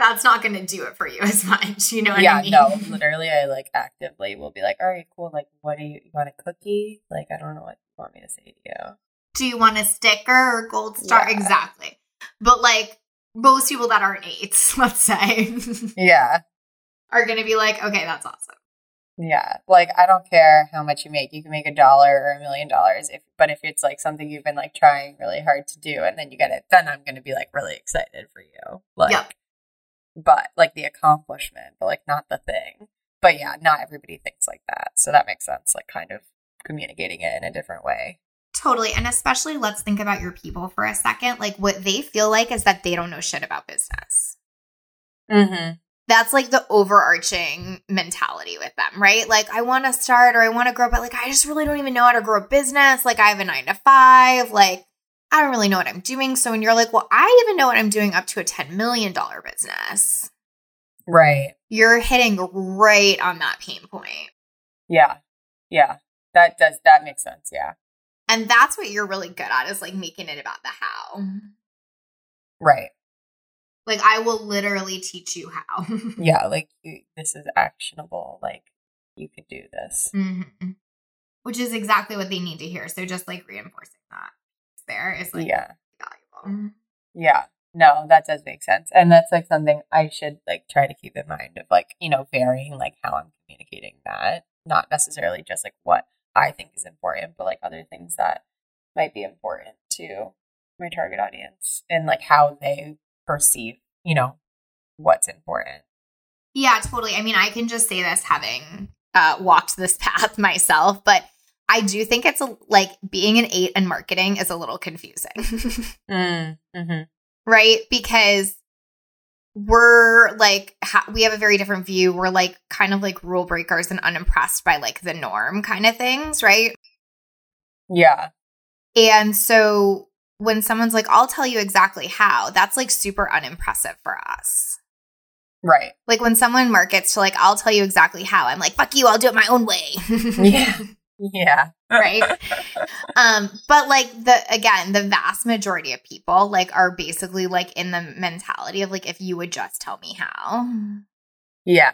that's not going to do it for you as much. You know what yeah, I mean? no, literally I like actively will be like, all right, cool, like what do you you want a cookie? Like I don't know what you want me to say to you. Do you want a sticker or gold star? Yeah. Exactly. But like most people that aren't eights, let's say, Yeah. are going to be like, okay, that's awesome. Yeah. Like I don't care how much you make. You can make a dollar or a million dollars if but if it's like something you've been like trying really hard to do and then you get it, then I'm gonna be like really excited for you. Like Yep. but like the accomplishment, but like not the thing. But yeah, not everybody thinks like that. So that makes sense, like kind of communicating it in a different way. Totally. And especially let's think about your people for a second. Like what they feel like is that they don't know shit about business. Mm-hmm. That's like the overarching mentality with them, right? Like, I want to start or I want to grow, but like, I just really don't even know how to grow a business. Like, I have a nine to five. Like, I don't really know what I'm doing. So when you're like, well, I even know what I'm doing up to a $10 million business, Right. you're hitting right on that pain point. Yeah. Yeah. That does that makes sense. Yeah. And that's what you're really good at is like making it about the how. Right. Like, I will literally teach you how. Yeah. Like you, this is actionable. Like you could do this. Mhm. Which is exactly what they need to hear. So just like reinforcing that there is like yeah. valuable. Yeah. No, that does make sense. And that's like something I should like try to keep in mind of like, you know, varying like how I'm communicating that. Not necessarily just like what I think is important, but like other things that might be important to my target audience and like how they perceive, you know, what's important. Yeah, totally. I mean, I can just say this having uh, walked this path myself, but I do think it's a, like being an eight in marketing is a little confusing, Mm, mm-hmm. right? Because we're like, ha- we have a very different view. We're like kind of like rule breakers and unimpressed by like the norm kind of things, right? Yeah. And so when someone's like, I'll tell you exactly how, that's like super unimpressive for us. Right. Like when someone markets to like, I'll tell you exactly how, I'm like, fuck you, I'll do it my own way. Yeah. Yeah. right? um, but like the again, the vast majority of people like are basically like in the mentality of like, if you would just tell me how. Yeah.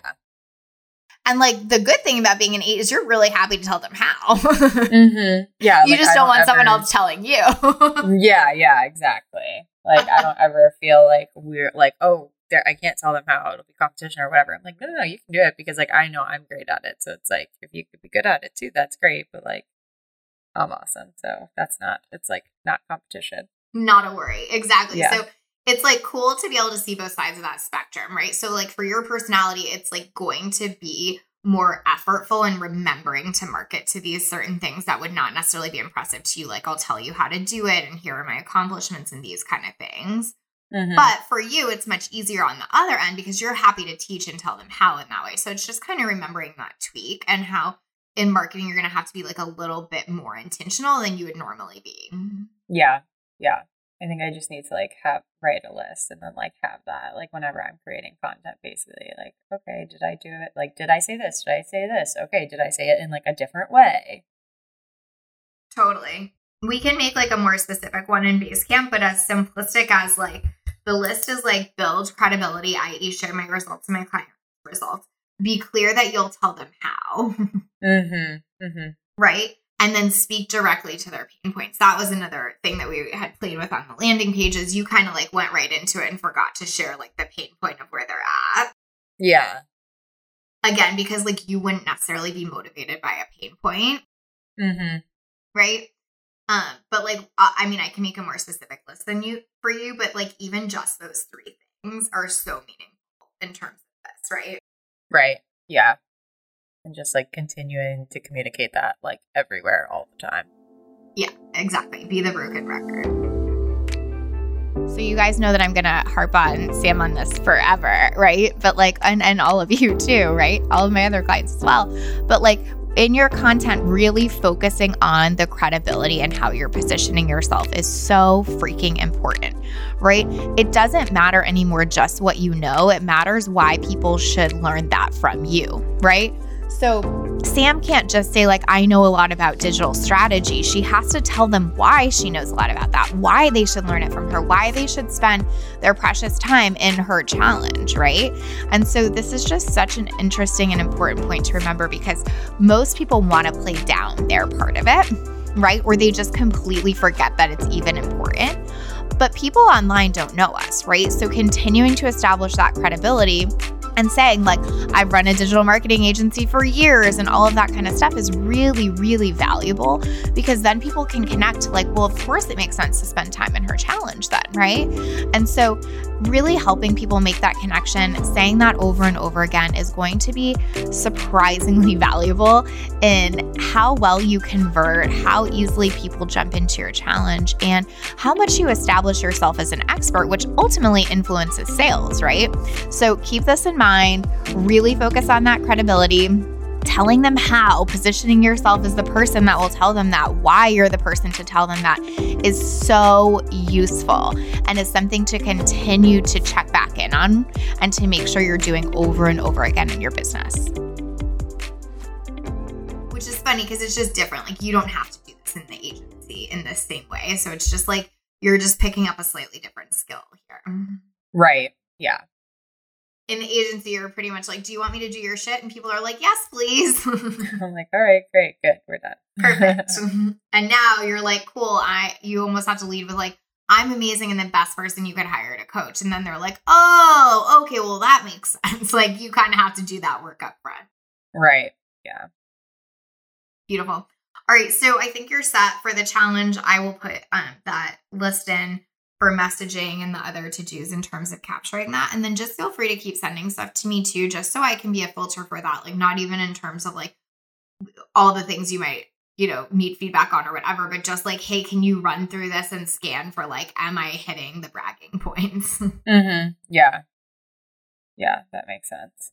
And like the good thing about being an eight is you're really happy to tell them how. mm-hmm. Yeah. you like, just I don't, want ever- someone else telling you. Yeah, yeah, exactly. Like I don't ever feel like we're like, oh, I can't tell them how it'll be competition or whatever. I'm like, no, no, no, you can do it because like I know I'm great at it. So it's like if you could be good at it too, that's great. But like I'm awesome. So that's not it's like not competition. Not a worry. Exactly. Yeah. So it's like cool to be able to see both sides of that spectrum, right? So, like for your personality, it's like going to be more effortful and remembering to market to these certain things that would not necessarily be impressive to you. Like, I'll tell you how to do it, and here are my accomplishments, and these kind of things. Mhm. But for you, it's much easier on the other end because you're happy to teach and tell them how in that way. So, it's just kind of remembering that tweak and how in marketing, you're going to have to be like a little bit more intentional than you would normally be. yeah, yeah. I think I just need to like have write a list and then like have that like whenever I'm creating content basically like okay did I do it like did I say this did I say this okay did I say it in like a different way Totally. We can make like a more specific one in Basecamp, but as simplistic as like the list is like build credibility, i.e., share my results and my client results. Be clear that you'll tell them how, mm-hmm mm-hmm right? And then speak directly to their pain points. That was another thing that we had played with on the landing pages. You kind of like went right into it and forgot to share like the pain point of where they're at. yeah Again, because like you wouldn't necessarily be motivated by a pain point. mm-hmm right? Um, but like, I mean, I can make a more specific list than you for you, but like, even just those three things are so meaningful in terms of this, right? Right. Yeah. And just like continuing to communicate that like everywhere all the time. Yeah, exactly. Be the broken record. So you guys know that I'm gonna harp on Sam on this forever, right? But like, and and all of you too, right? All of my other clients as well. But like, in your content, really focusing on the credibility and how you're positioning yourself is so freaking important, right? It doesn't matter anymore just what you know, it matters why people should learn that from you, right? So, Sam can't just say, like, I know a lot about digital strategy. She has to tell them why she knows a lot about that, why they should learn it from her, why they should spend their precious time in her challenge, right? And so, this is just such an interesting and important point to remember because most people want to play down their part of it, right? Or they just completely forget that it's even important. But people online don't know us, right? So, continuing to establish that credibility and saying like I've run a digital marketing agency for years and all of that kind of stuff is really really valuable because then people can connect like well of course it makes sense to spend time in her challenge then right? And so really helping people make that connection saying that over and over again is going to be surprisingly valuable in how well you convert how easily people jump into your challenge and how much you establish yourself as an expert which ultimately influences sales right so keep this in mind, really focus on that credibility. Telling them how, positioning yourself as the person that will tell them that, why you're the person to tell them that is so useful and is something to continue to check back in on and to make sure you're doing over and over again in your business. Which is funny because it's just different. Like, you don't have to do this in the agency in the same way. So it's just like you're just picking up a slightly different skill here. Right. Yeah. In the agency you're pretty much like, Do you want me to do your shit? And people are like, Yes, please. I'm like, all right, great, good, we're done. Perfect. and now you're like, Cool. I you almost have to lead with like, I'm amazing and the best person you could hire to coach. And then they're like, Oh, okay, well that makes sense. Like you kind of have to do that work up front. right. Yeah. Beautiful. All right, so I think you're set for the challenge. I will put um, that list in for messaging and the other to dos in terms of capturing that. And then just feel free to keep sending stuff to me too, just so I can be a filter for that. Like, not even in terms of like all the things you might, you know, need feedback on or whatever, but just like, hey, can you run through this and scan for like, am I hitting the bragging points? Mm-hmm. Yeah. Yeah, that makes sense.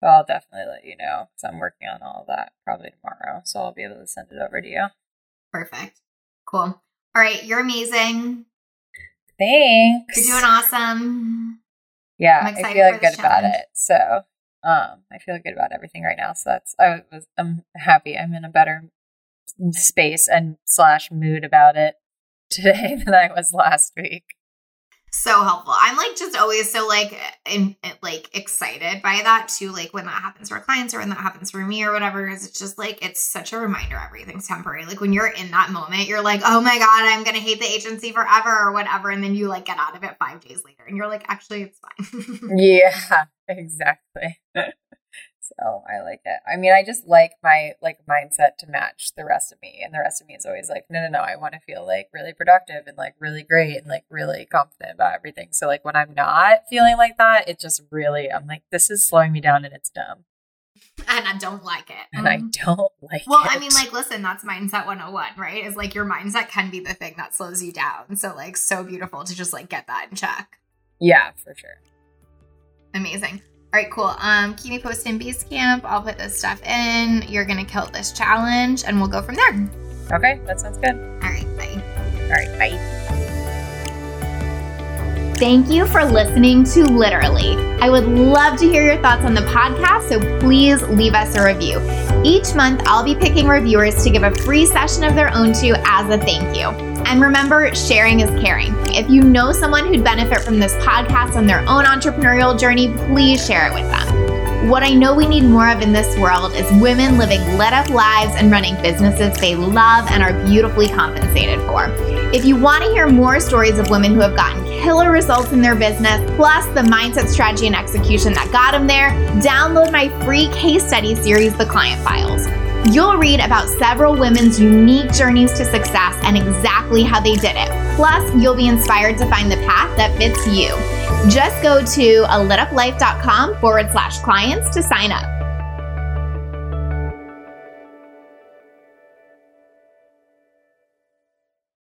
So I'll definitely let you know because I'm working on all of that probably tomorrow. So I'll be able to send it over to you. Perfect. Cool. All right, you're amazing. Thanks. You're doing awesome. Yeah, I feel good this about it. So, um, I feel good about everything right now. So that's I was I'm happy. I'm in a better space and slash mood about it today than I was last week. So helpful. I'm like just always so like in, eh, like excited by that too. Like when that happens for clients or when that happens for me or whatever, because it's just like it's such a reminder everything's temporary. Like when you're in that moment, you're like, oh my god, I'm gonna hate the agency forever or whatever, and then you like get out of it five days later, and you're like, actually, it's fine. yeah, exactly. So I like it. I mean, I just like my like mindset to match the rest of me. And the rest of me is always like, no, no, no, I want to feel like really productive and like really great and like really confident about everything. So like when I'm not feeling like that, it just really I'm like, this is slowing me down and it's dumb. And I don't like it. And mm. I mm-hmm. don't like well, it. Well, I mean, like, listen, that's mindset 101, right? Is like your mindset can be the thing that slows you down. So like so beautiful to just like get that in check. Yeah, for sure. Amazing. All right, cool. Um, keep me posted in Basecamp. I'll put this stuff in. You're gonna kill this challenge, and we'll go from there. Okay, that sounds good. All right, bye. All right, bye. Thank you for listening to Literally. I would love to hear your thoughts on the podcast, so please leave us a review. Each month, I'll be picking reviewers to give a free session of their own to as a thank you. And remember, sharing is caring. If you know someone who'd benefit from this podcast on their own entrepreneurial journey, please share it with them. What I know we need more of in this world is women living lit up lives and running businesses they love and are beautifully compensated for. If you want to hear more stories of women who have gotten killer results in their business, plus the mindset, strategy, and execution that got them there, download my free case study series, The Client Files. You'll read about several women's unique journeys to success and exactly how they did it. Plus, you'll be inspired to find the path that fits you. Just go to a lituplife.com forward slash clients to sign up.